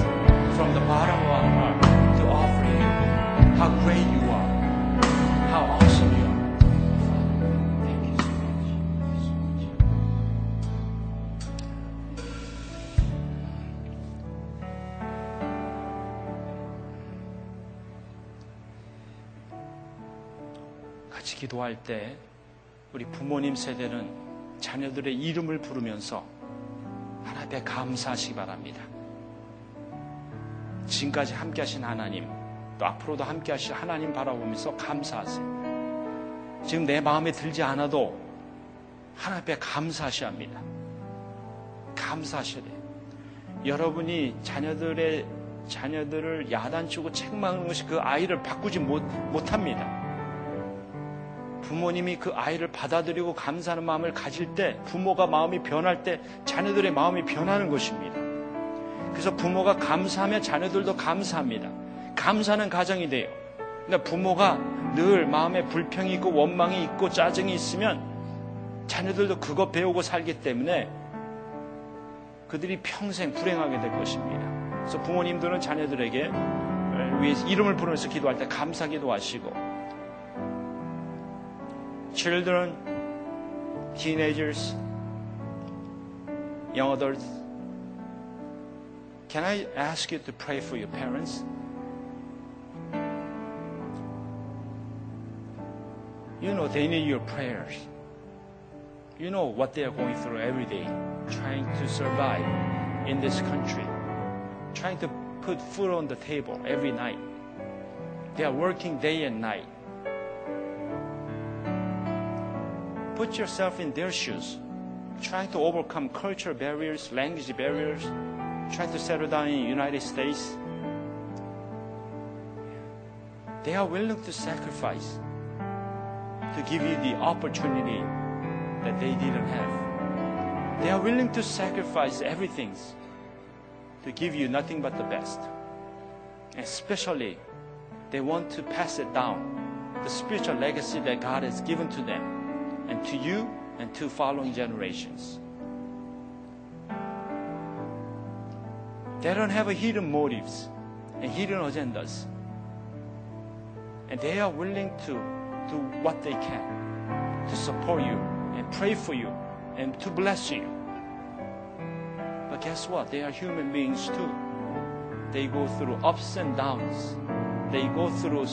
from the bottom of our heart to offer you how great you 기도할 때 우리 부모님 세대는 자녀들의 이름을 부르면서 하나님께 감사하시기 바랍니다. 지금까지 함께 하신 하나님, 또 앞으로도 함께 하실 하나님 바라보면서 감사하세요. 지금 내 마음에 들지 않아도 하나님께 감사하셔야 합니다. 감사하셔야 돼요. 여러분이 자녀들의 자녀들을 야단치고 책망하는 것이 그 아이를 바꾸지 못, 못합니다. 부모님이 그 아이를 받아들이고 감사하는 마음을 가질 때 부모가 마음이 변할 때 자녀들의 마음이 변하는 것입니다. 그래서 부모가 감사하면 자녀들도 감사합니다. 감사하는 가정이 돼요. 그러니까 부모가 늘 마음에 불평이 있고 원망이 있고 짜증이 있으면 자녀들도 그거 배우고 살기 때문에 그들이 평생 불행하게 될 것입니다. 그래서 부모님들은 자녀들에게 위해 이름을 부르면서 기도할 때 감사 기도하시고 children, teenagers, young adults, can I ask you to pray for your parents? You know they need your prayers. You know what they are going through every day, trying to survive in this country, trying to put food on the table every night. They are working day and night. Put yourself in their shoes, trying to overcome cultural barriers, language barriers, trying to settle down in the United States. They are willing to sacrifice to give you the opportunity that they didn't have. They are willing to sacrifice everything to give you nothing but the best. Especially, they want to pass it down, the spiritual legacy that God has given to them, and to you and to following generations. They don't have a hidden motives and hidden agendas. And they are willing to do what they can to support you and pray for you and to bless you. But guess what? They are human beings too. They go through ups and downs. They go through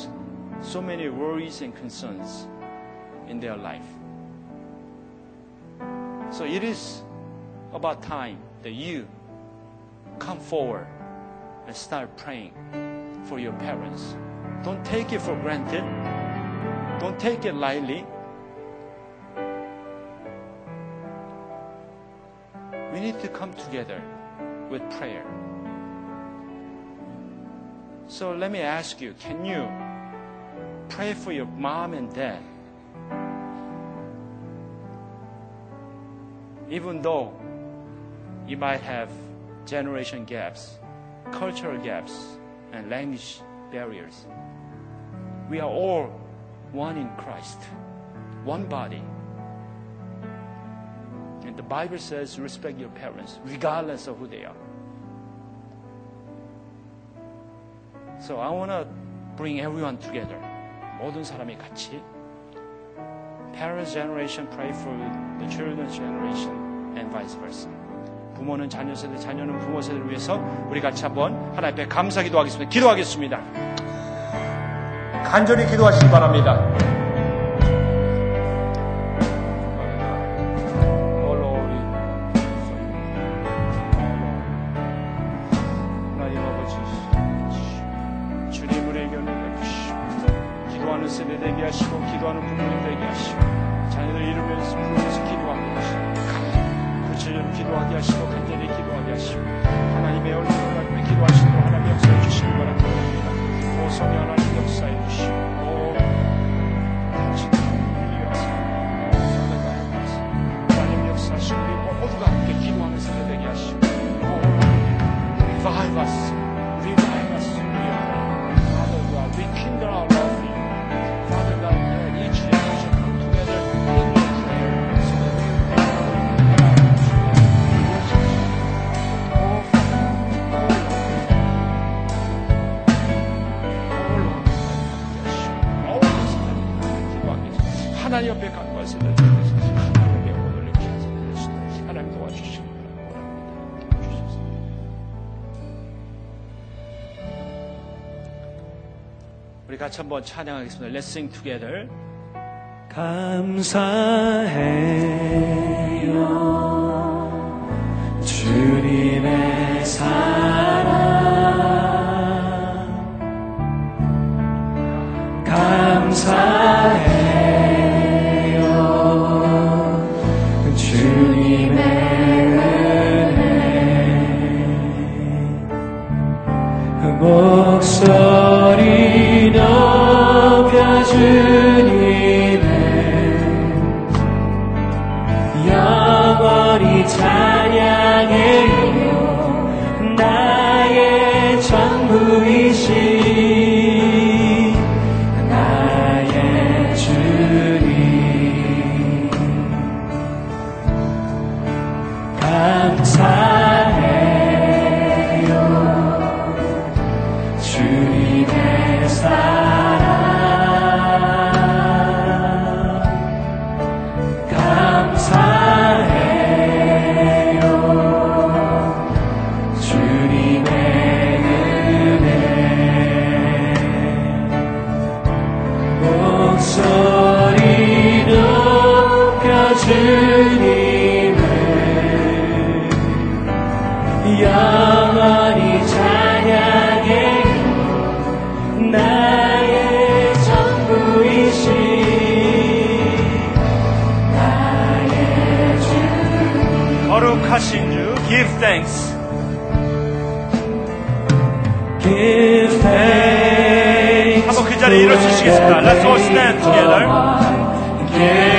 so many worries and concerns in their life. So it is about time that you come forward and start praying for your parents. Don't take it for granted. Don't take it lightly. We need to come together with prayer. So let me ask you can you pray for your mom and dad? Even though you might have generation gaps, cultural gaps, and language barriers, we are all one in Christ, one body. And the Bible says respect your parents, regardless of who they are. So I want to bring everyone together. 모든 사람이 같이 parents generation pray for the children's generation and vice versa. 부모는 자녀 세대, 자녀는 부모 세대를 위해서 우리 같이 한번 하나님 앞에 감사 기도하겠습니다. 기도하겠습니다. 간절히 기도하시기 바랍니다. 같이 한번 찬양하겠습니다. Let's sing together. 감사해요 주님의 사랑 하신 주 give thanks. Give thanks 한번 그 자리에 일어서시겠습니다. Let's all stand together. give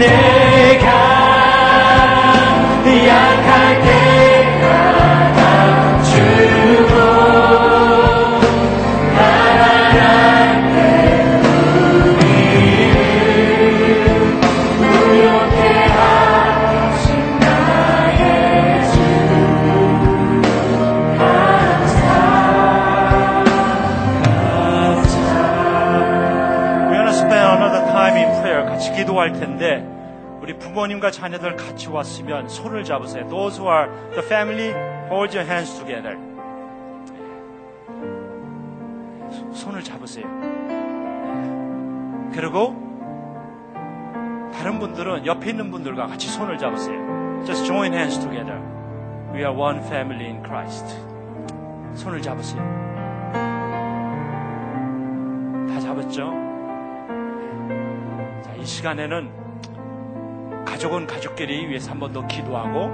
never 부모님과 자녀들 같이 왔으면 손을 잡으세요. Those who are the family, hold your hands together. 손을 잡으세요. 그리고 다른 분들은 옆에 있는 분들과 같이 손을 잡으세요. Just join hands together. We are one family in Christ. 손을 잡으세요. 다 잡았죠? 자, 이 시간에는 가족은 가족끼리 위해서 한 번 더 기도하고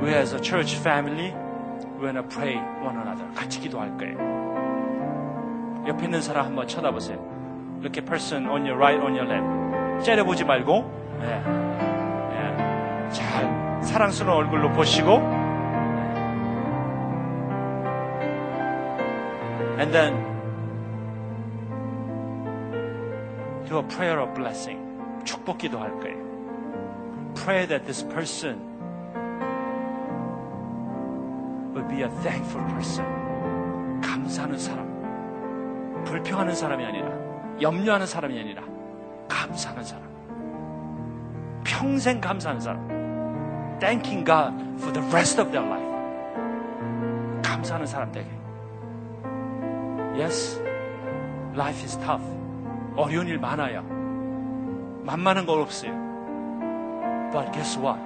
We as a church family, we're gonna pray one another. 같이 기도할 거예요. 옆에 있는 사람 한번 쳐다보세요. 이렇게 person on your right, on your left. 째려보지 말고, 예. 예. 잘 사랑스러운 얼굴로 보시고, and then do a prayer of blessing. 축복 기도할 거예요. Pray that this person will be a thankful person. 감사하는 사람. 불평하는 사람이 아니라, 염려하는 사람이 아니라, 감사하는 사람. 평생 감사하는 사람. Thanking God for the rest of their life. 감사하는 사람 되게. Yes, life is tough. 어려운 일 많아요. 만만한 건 없어요. But guess what?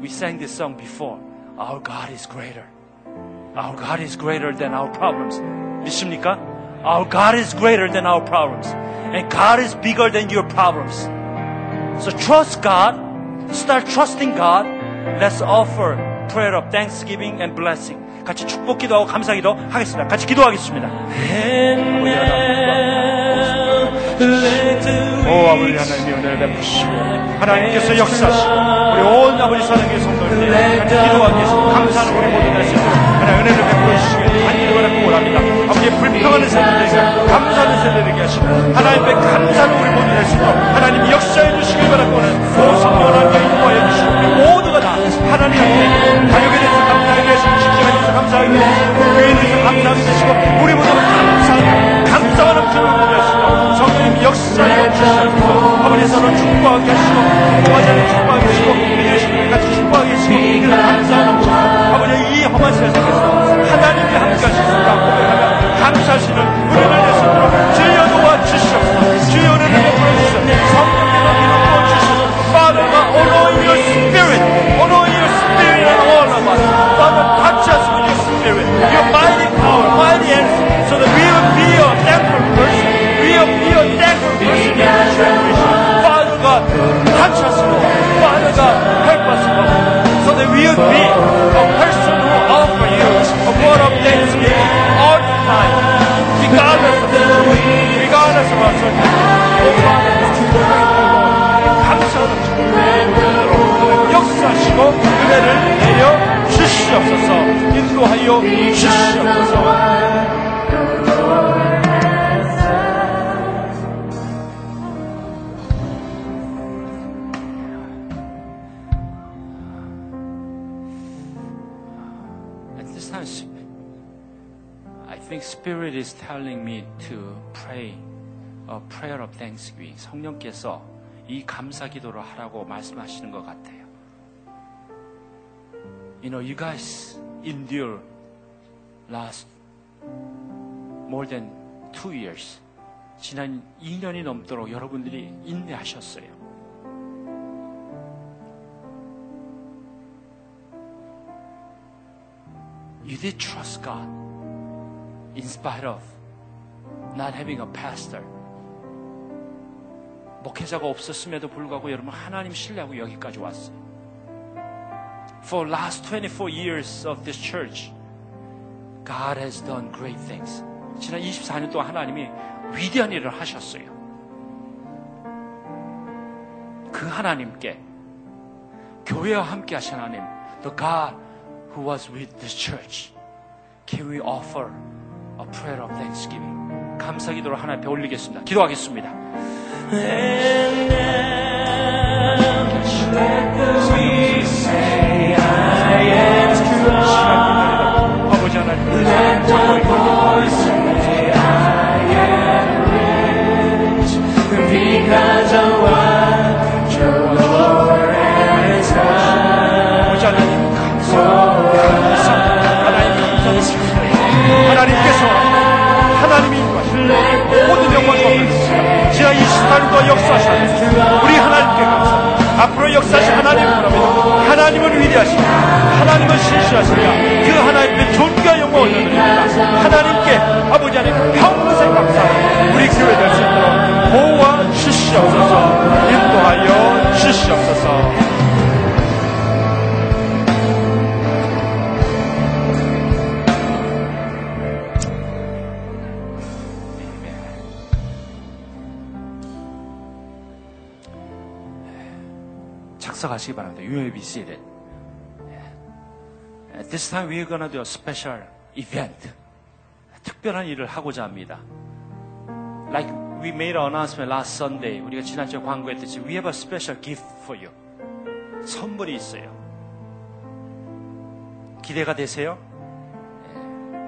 We sang this song before. Our God is greater. Our God is greater than our problems. 믿습니까? Our God is greater than our problems. And God is bigger than your problems. So trust God. Start trusting God. Let's offer prayer of thanksgiving and blessing. 같이 축복 기도하고 감사 기도 하겠습니다. 같이 기도하겠습니다. 오 아버지 하나님의 은혜를 베푸시고 하나님께서 역사하시고 우리 온 아버지 사랑의 기도하기 위해서 감사하는 우리 모든 날씨 하나님 은혜를 주시길 간절히 바라고 원합니다. 아버지 불평하는 세대들에게 감사하는 세대들에게 하시고 하나님께 감사하는 우리 모든 날씨 하나님 역사해 주시길 바라고 오 성령을 함께 인도하여 주시고 우리 모두가 다 하나님 앞에 가족에 대해서 감사하게 하시고 직장에 대해서 감사하게 하시고 교회에 대해서 감사하게 하시고 우리 모두가 역사에 주시고 아버지 서로 축복하게 하시고 도와자를 축복하게 하시고 믿으시는 같이 축복하게 하시고 감사하는 모습 아버지 이 험한 세상에서 하나님이 함께 하셨습니다 고 은혜를 내려 주시옵소서 인도하여 주시옵소서 Spirit is telling me to pray a prayer of thanksgiving. 성령께서 이 감사 기도를 하라고 말씀하시는 것 같아요. You know, you guys endure last more than two years. 지난 2년이 넘도록 여러분들이 인내하셨어요. You did trust God in spite of not having a pastor. 목회자가 없었음에도 불구하고 여러분 하나님 신뢰하고 여기까지 왔어요. For last 24 years of this church, God has done great things. 지난 24년 동안 하나님이 위대한 일을 하셨어요. 그 하나님께 교회와 함께 하신 하나님, the God who was with this church, can we offer a prayer of thanksgiving? 감사 기도를 하나님 앞에 올리겠습니다. 기도하겠습니다. And now, 모든 영광과 지하 이 시간과 역사시는 우리 하나님께 감사합니다. 앞으로 역사하신 하나님 그러면 하나님은 위대하시다. 하나님은 신실하시다. 그 하나님께 존귀와 영광 올려드립니다. 하나님께 아버지 하나님 평생 감사하고 우리 교회 될 하시기 바랍니다. You may be seated. At this time we're gonna do a special event. 특별한 일을 하고자 합니다. Like we made an announcement last Sunday. 우리가 지난주에 광고했듯이 we have a special gift for you. 선물이 있어요. 기대가 되세요?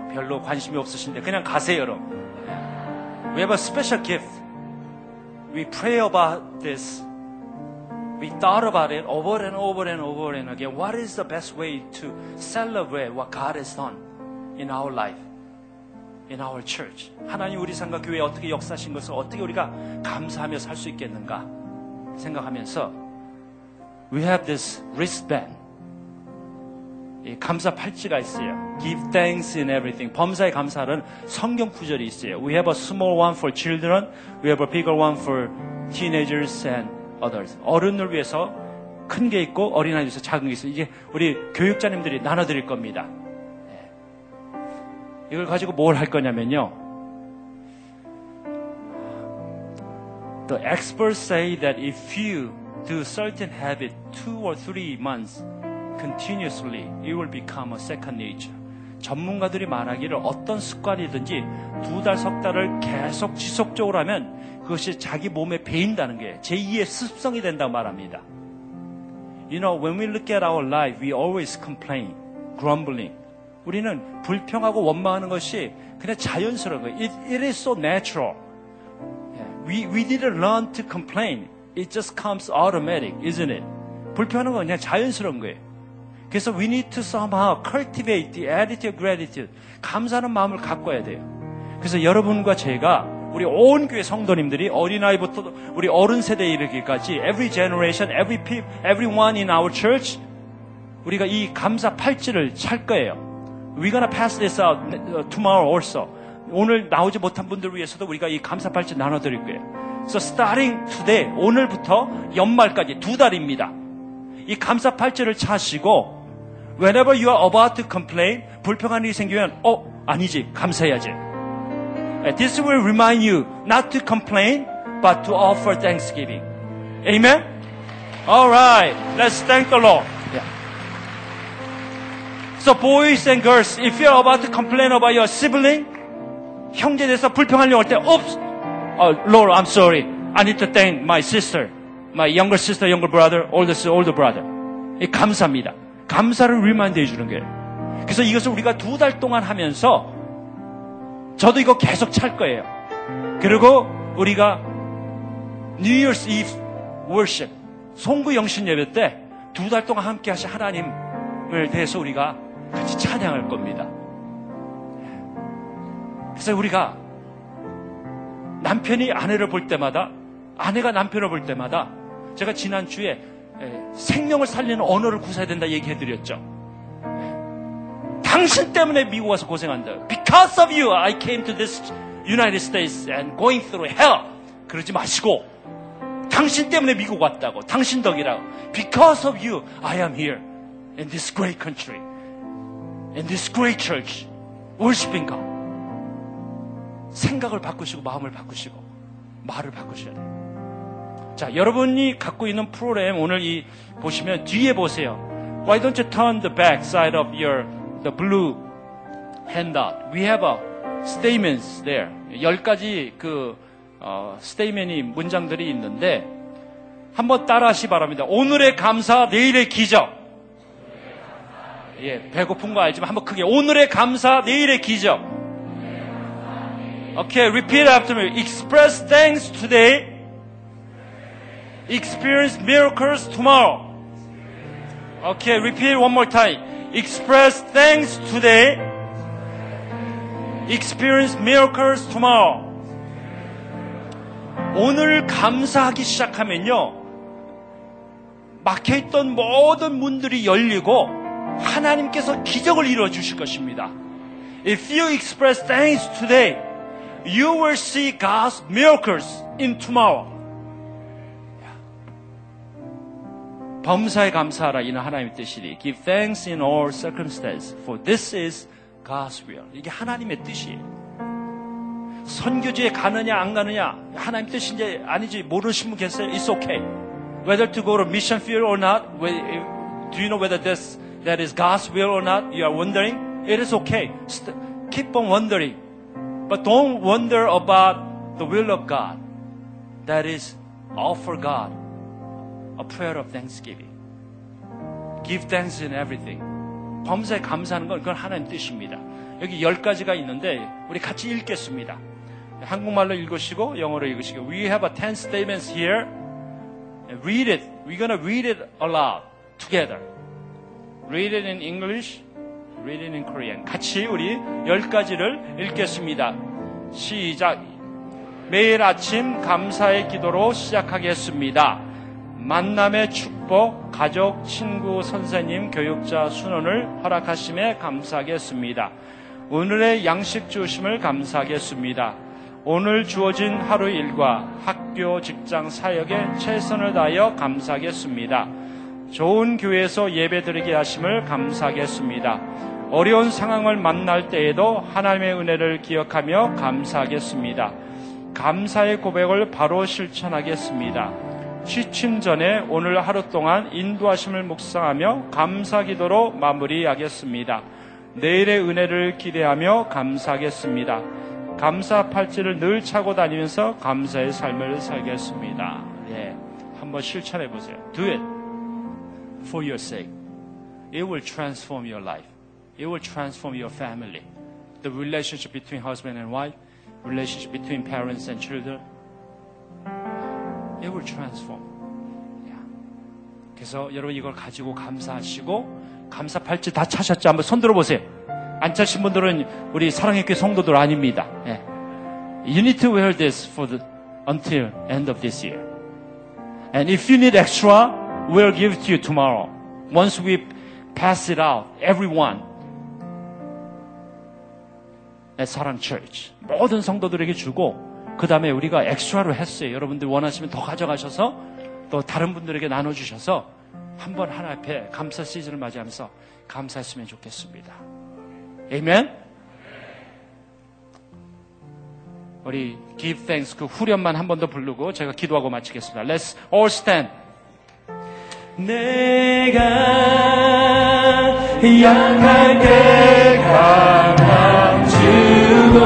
예, 별로 관심이 없으신데 그냥 가세요, 여러분. We have a special gift. We pray about this we thought about it over and over and over and again. What is the best way to celebrate what God has done in our life, in our church? 하나님 우리 삶과 교회에 어떻게 역사하신 것을 어떻게 우리가 감사하며 살 수 있겠는가 생각하면서 we have this wristband. 이 감사 팔찌가 있어요. Give thanks in everything. 범사에 감사하는 성경 구절이 있어요. We have a small one for children. We have a bigger one for teenagers and others. 어른을 위해서 큰 게 있고 어린아이 위해서 작은 게 있어요. 이게 우리 교육자님들이 나눠드릴 겁니다. 네. 이걸 가지고 뭘 할 거냐면요. The experts say that if you do certain habit two or three months continuously, it will become a second nature. 전문가들이 말하기를 어떤 습관이든지 두 달, 석 달을 계속 지속적으로 하면 그것이 자기 몸에 배인다는 게 제2의 습성이 된다고 말합니다. You know, when we look at our life, we always complain, grumbling. 우리는 불평하고 원망하는 것이 그냥 자연스러운 거예요. It, it is so natural. We, we didn't learn to complain. It just comes automatic, isn't it? 불평하는 건 그냥 자연스러운 거예요. 그래서 we need to somehow cultivate the attitude of gratitude. 감사하는 마음을 가꿔야 돼요. 그래서 여러분과 제가 우리 온 교회 성도님들이 어린아이부터 우리 어른 세대에 이르기까지 every generation, every people, everyone in our church 우리가 이 감사 팔찌를 찰 거예요. We're gonna pass this out tomorrow also. 오늘 나오지 못한 분들 위해서도 우리가 이 감사 팔찌 나눠드릴 거예요. So starting today, 오늘부터 연말까지 두 달입니다. 이 감사 팔찌를 차시고 whenever you are about to complain, 불평한 일이 생기면 어 아니지 감사해야지. This will remind you not to complain, but to offer thanksgiving. Amen? All right. Let's thank the Lord. Yeah. So boys and girls, if you're about to complain about your sibling, 형제 대해서 불평하려고 할 때, oops, oh, Lord, I'm sorry. I need to thank my sister, my younger sister, younger brother, older sister, older brother. 이 감사합니다. 감사를 remind 해주는 거예요. 그래서 이것을 우리가 두 달 동안 하면서 저도 이거 계속 찰 거예요. 그리고 우리가 New Year's Eve worship, 송구 영신 예배 때 두 달 동안 함께 하신 하나님을 대해서 우리가 같이 찬양할 겁니다. 그래서 우리가 남편이 아내를 볼 때마다 아내가 남편을 볼 때마다 제가 지난주에 생명을 살리는 언어를 구사해야 된다 얘기해 드렸죠. 당신 때문에 미국 와서 고생한다. Because of you, I came to this United States and going through hell. 그러지 마시고, 당신 때문에 미국 왔다고. 당신 덕이라고. Because of you, I am here in this great country, in this great church, worshiping God. 생각을 바꾸시고, 마음을 바꾸시고, 말을 바꾸셔야 돼요. 자, 여러분이 갖고 있는 프로그램 오늘 이 보시면 뒤에 보세요. Why don't you turn the back side of your the blue handout? We have a statements there. 열 가지 그 어, 스테이맨이 문장들이 있는데 한번 따라하시 바랍니다. 오늘의 감사, 내일의 기적. 예, 배고픈 거 알지만 한번 크게 오늘의 감사, 내일의 기적. Okay, repeat after me. Express thanks today. Experience miracles tomorrow. Okay, repeat one more time. Express thanks today. Experience miracles tomorrow. 오늘 감사하기 시작하면요. 막혀있던 모든 문들이 열리고 하나님께서 기적을 이루어 주실 것입니다. If you express thanks today, you will see God's miracles in tomorrow. 범사에 감사하라 이는 하나님의 뜻이니 give thanks in all circumstances for this is God's will. 이게 하나님의 뜻이에요. 선교지에 가느냐 안 가느냐 하나님 뜻인지 아닌지 모르시는 분 계세요? It's okay. Whether to go to mission field or not, do you know whether this that is God's will or not? You are wondering. It is okay. Keep on wondering, but don't wonder about the will of God. That is all for God. A prayer of thanksgiving. Give thanks in everything. 범사에 감사하는 건 그건 하나님 뜻입니다. 여기 열 가지가 있는데 우리 같이 읽겠습니다. 한국말로 읽으시고 영어로 읽으시고 We have a ten statements here. Read it. We're gonna read it aloud together. Read it in English. Read it in Korean. 같이 우리 열 가지를 읽겠습니다. 시작. 매일 아침 감사의 기도로 시작하겠습니다. 만남의 축복, 가족, 친구, 선생님, 교육자 순원을 허락하심에 감사하겠습니다. 오늘의 양식 주심을 감사하겠습니다. 오늘 주어진 하루 일과 학교, 직장, 사역에 최선을 다하여 감사하겠습니다. 좋은 교회에서 예배 드리게 하심을 감사하겠습니다. 어려운 상황을 만날 때에도 하나님의 은혜를 기억하며 감사하겠습니다. 감사의 고백을 바로 실천하겠습니다. 취침 전에 오늘 하루 동안 인도하심을 묵상하며 감사 기도로 마무리하겠습니다. 내일의 은혜를 기대하며 감사하겠습니다. 감사 팔찌를 늘 차고 다니면서 감사의 삶을 살겠습니다. 예. 한번 실천해 보세요. Do it for your sake. It will transform your life. It will transform your family. The relationship between husband and wife, relationship between parents and children. It will transform. Yeah. 그래서 여러분 이걸 가지고 감사하시고 감사 팔찌 다 차셨죠? 한번 손 들어보세요. 안 차신 분들은 우리 사랑의 교회 성도들 아닙니다. 예. You need to wear this for the until end of this year. And if you need extra, we'll give it to you tomorrow. Once we pass it out, everyone. at 사랑 church. 모든 성도들에게 주고, 그 다음에 우리가 엑스트라로 했어요. 여러분들 원하시면 더 가져가셔서, 또 다른 분들에게 나눠주셔서, 한번 하나 앞에 감사 시즌을 맞이하면서 감사했으면 좋겠습니다. 에이멘? 우리 give thanks 그 후렴만 한 번 더 부르고 제가 기도하고 마치겠습니다. Let's all stand. 내가 약할 때 가만 주고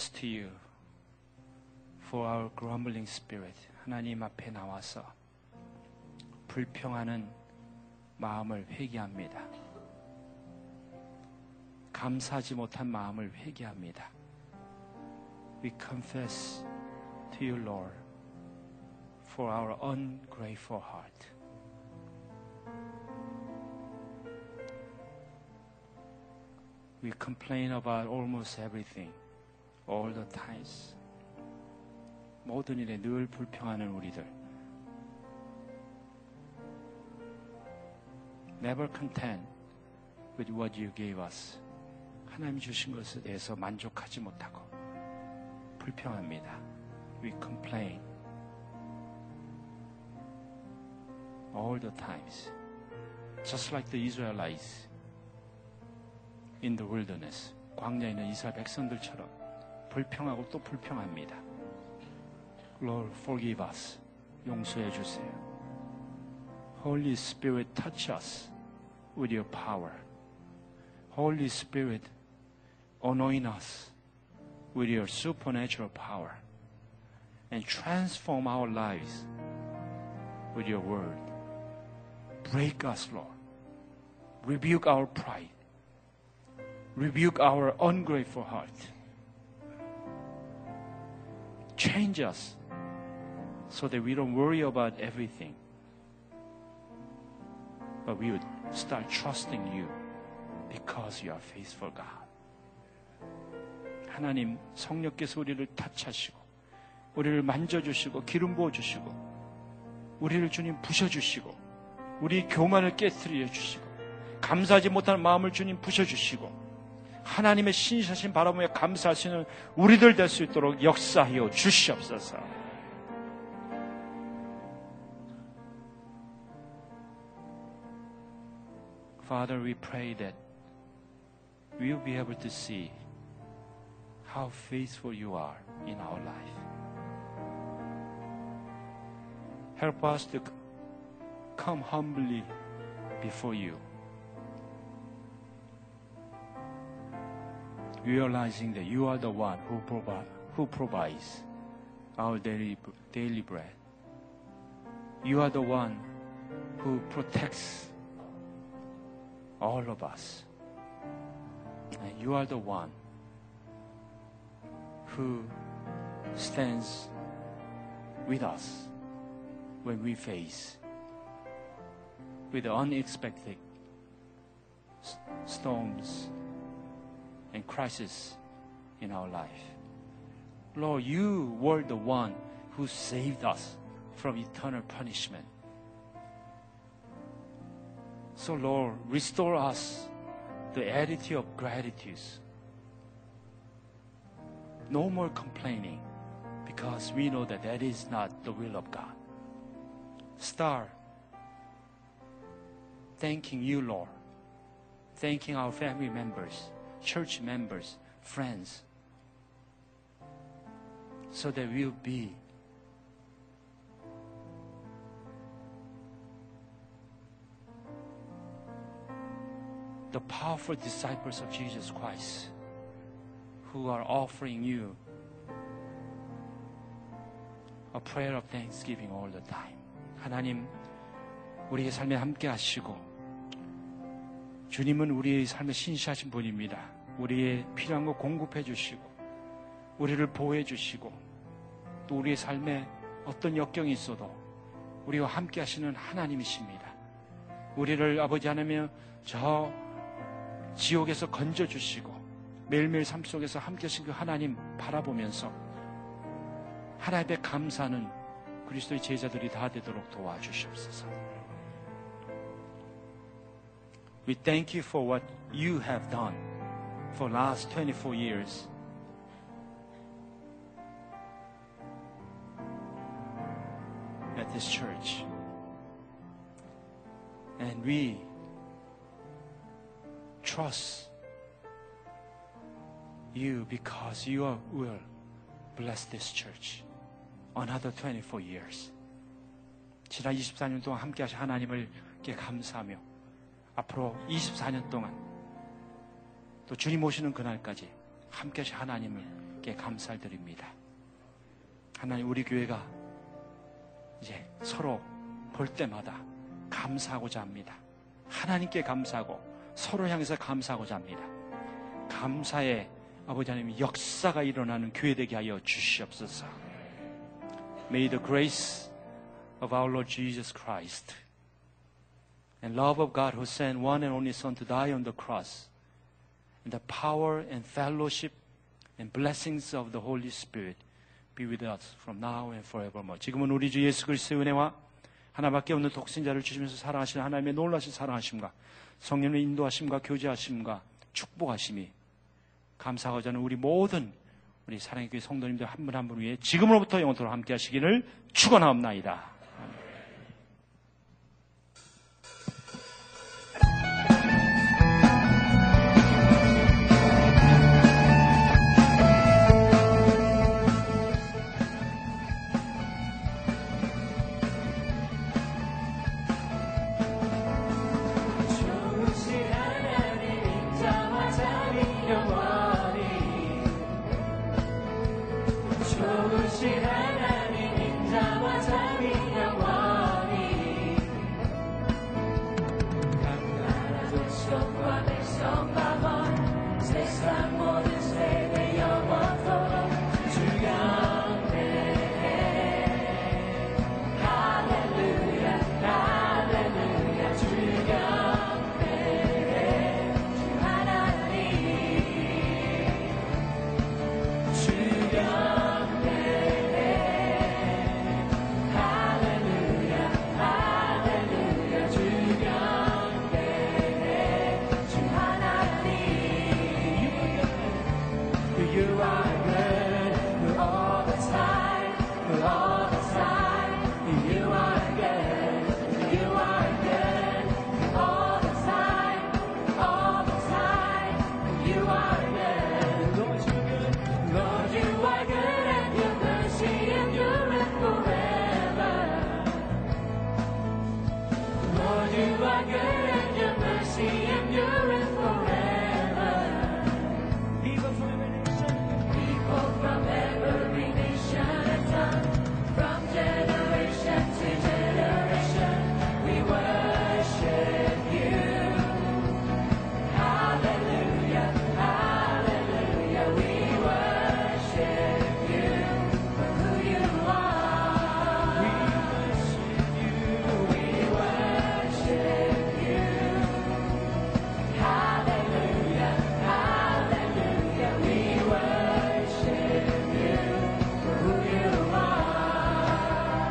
confess to you for our grumbling spirit. 하나님 앞에 나와서 불평하는 마음을 회개합니다. 감사하지 못한 마음을 회개합니다. We confess to you, Lord, for our ungrateful heart. We complain about almost everything, All the times. 모든 일에 늘 불평하는 우리들. Never content with what you gave us. 하나님 주신 것에 대해서 만족하지 못하고 불평합니다. We complain all the times. Just like the Israelites in the wilderness. 광야에 있는 이스라엘 백성들처럼 불평하고 또 불평합니다. Lord, forgive us. 용서해 주세요. Holy Spirit, touch us with your power. Holy Spirit, anoint us with your supernatural power and transform our lives with your word. Break us, Lord. Rebuke our pride. Rebuke our ungrateful heart. Change us so that we don't worry about everything, but we would start trusting you because you are faithful God. 하나님 성령께서 우리를 타치하시고 우리를 만져주시고 기름 부어주시고 우리를 주님 부셔주시고 우리 교만을 깨뜨려 주시고 감사하지 못하는 마음을 주님 부셔주시고 하나님의 신실하신 바라보며 감사하시는 우리들 될 수 있도록 역사하여 주시옵소서. Father, we pray that we'll be able to see how faithful you are in our life. Help us to come humbly before you, Realizing that you are the one who, provi- who provides our daily, daily bread. You are the one who protects all of us. And you are the one who stands with us when we face with the unexpected storms and crisis in our life. Lord, you were the one who saved us from eternal punishment. So, Lord, restore us the attitude of gratitude. No more complaining because we know that that is not the will of God. Start thanking you, Lord. Thanking our family members, church members, friends, so that we'll be the powerful disciples of Jesus Christ who are offering you a prayer of thanksgiving all the time. 하나님, 우리의 삶에 함께 하시고, 주님은 우리의 삶에 신시하신 분입니다. 우리의 필요한 거 공급해 주시고, 우리를 보호해 주시고, 또 우리의 삶에 어떤 역경이 있어도 우리와 함께 하시는 하나님이십니다. 우리를 아버지 하나님 저 지옥에서 건져 주시고 매일매일 삶 속에서 함께 하신 그 하나님 바라보면서 하나님의 감사는 그리스도의 제자들이 다 되도록 도와주시옵소서. We thank you for what you have done for last 24 years. At this church. And we trust you because you are- will bless this church another 24 years. 지난 24년 동안 함께 하신 하나님을 께 감사하며 앞으로 24년 동안 또 주님 오시는 그날까지 함께 하나님께 감사를 드립니다. 하나님 우리 교회가 이제 서로 볼 때마다 감사하고자 합니다. 하나님께 감사하고 서로 향해서 감사하고자 합니다. 감사의 아버지 하나님 역사가 일어나는 교회 되게 하여 주시옵소서. May the grace of our Lord Jesus Christ and love of God who sent one and only Son to die on the cross and the power and fellowship and blessings of the Holy Spirit be with us from now and forevermore. 지금은 우리 주 예수 그리스도의 은혜와 하나밖에 없는 독생자를 주시면서 사랑하시는 하나님의 놀라신 사랑하심과 성령의 인도하심과 교제하심과 축복하심이 감사하고자 하는 우리 모든 우리 사랑의 교회 성도님들 한 분 한 분 위해 지금으로부터 영원토록 함께 하시기를 축원하옵나이다.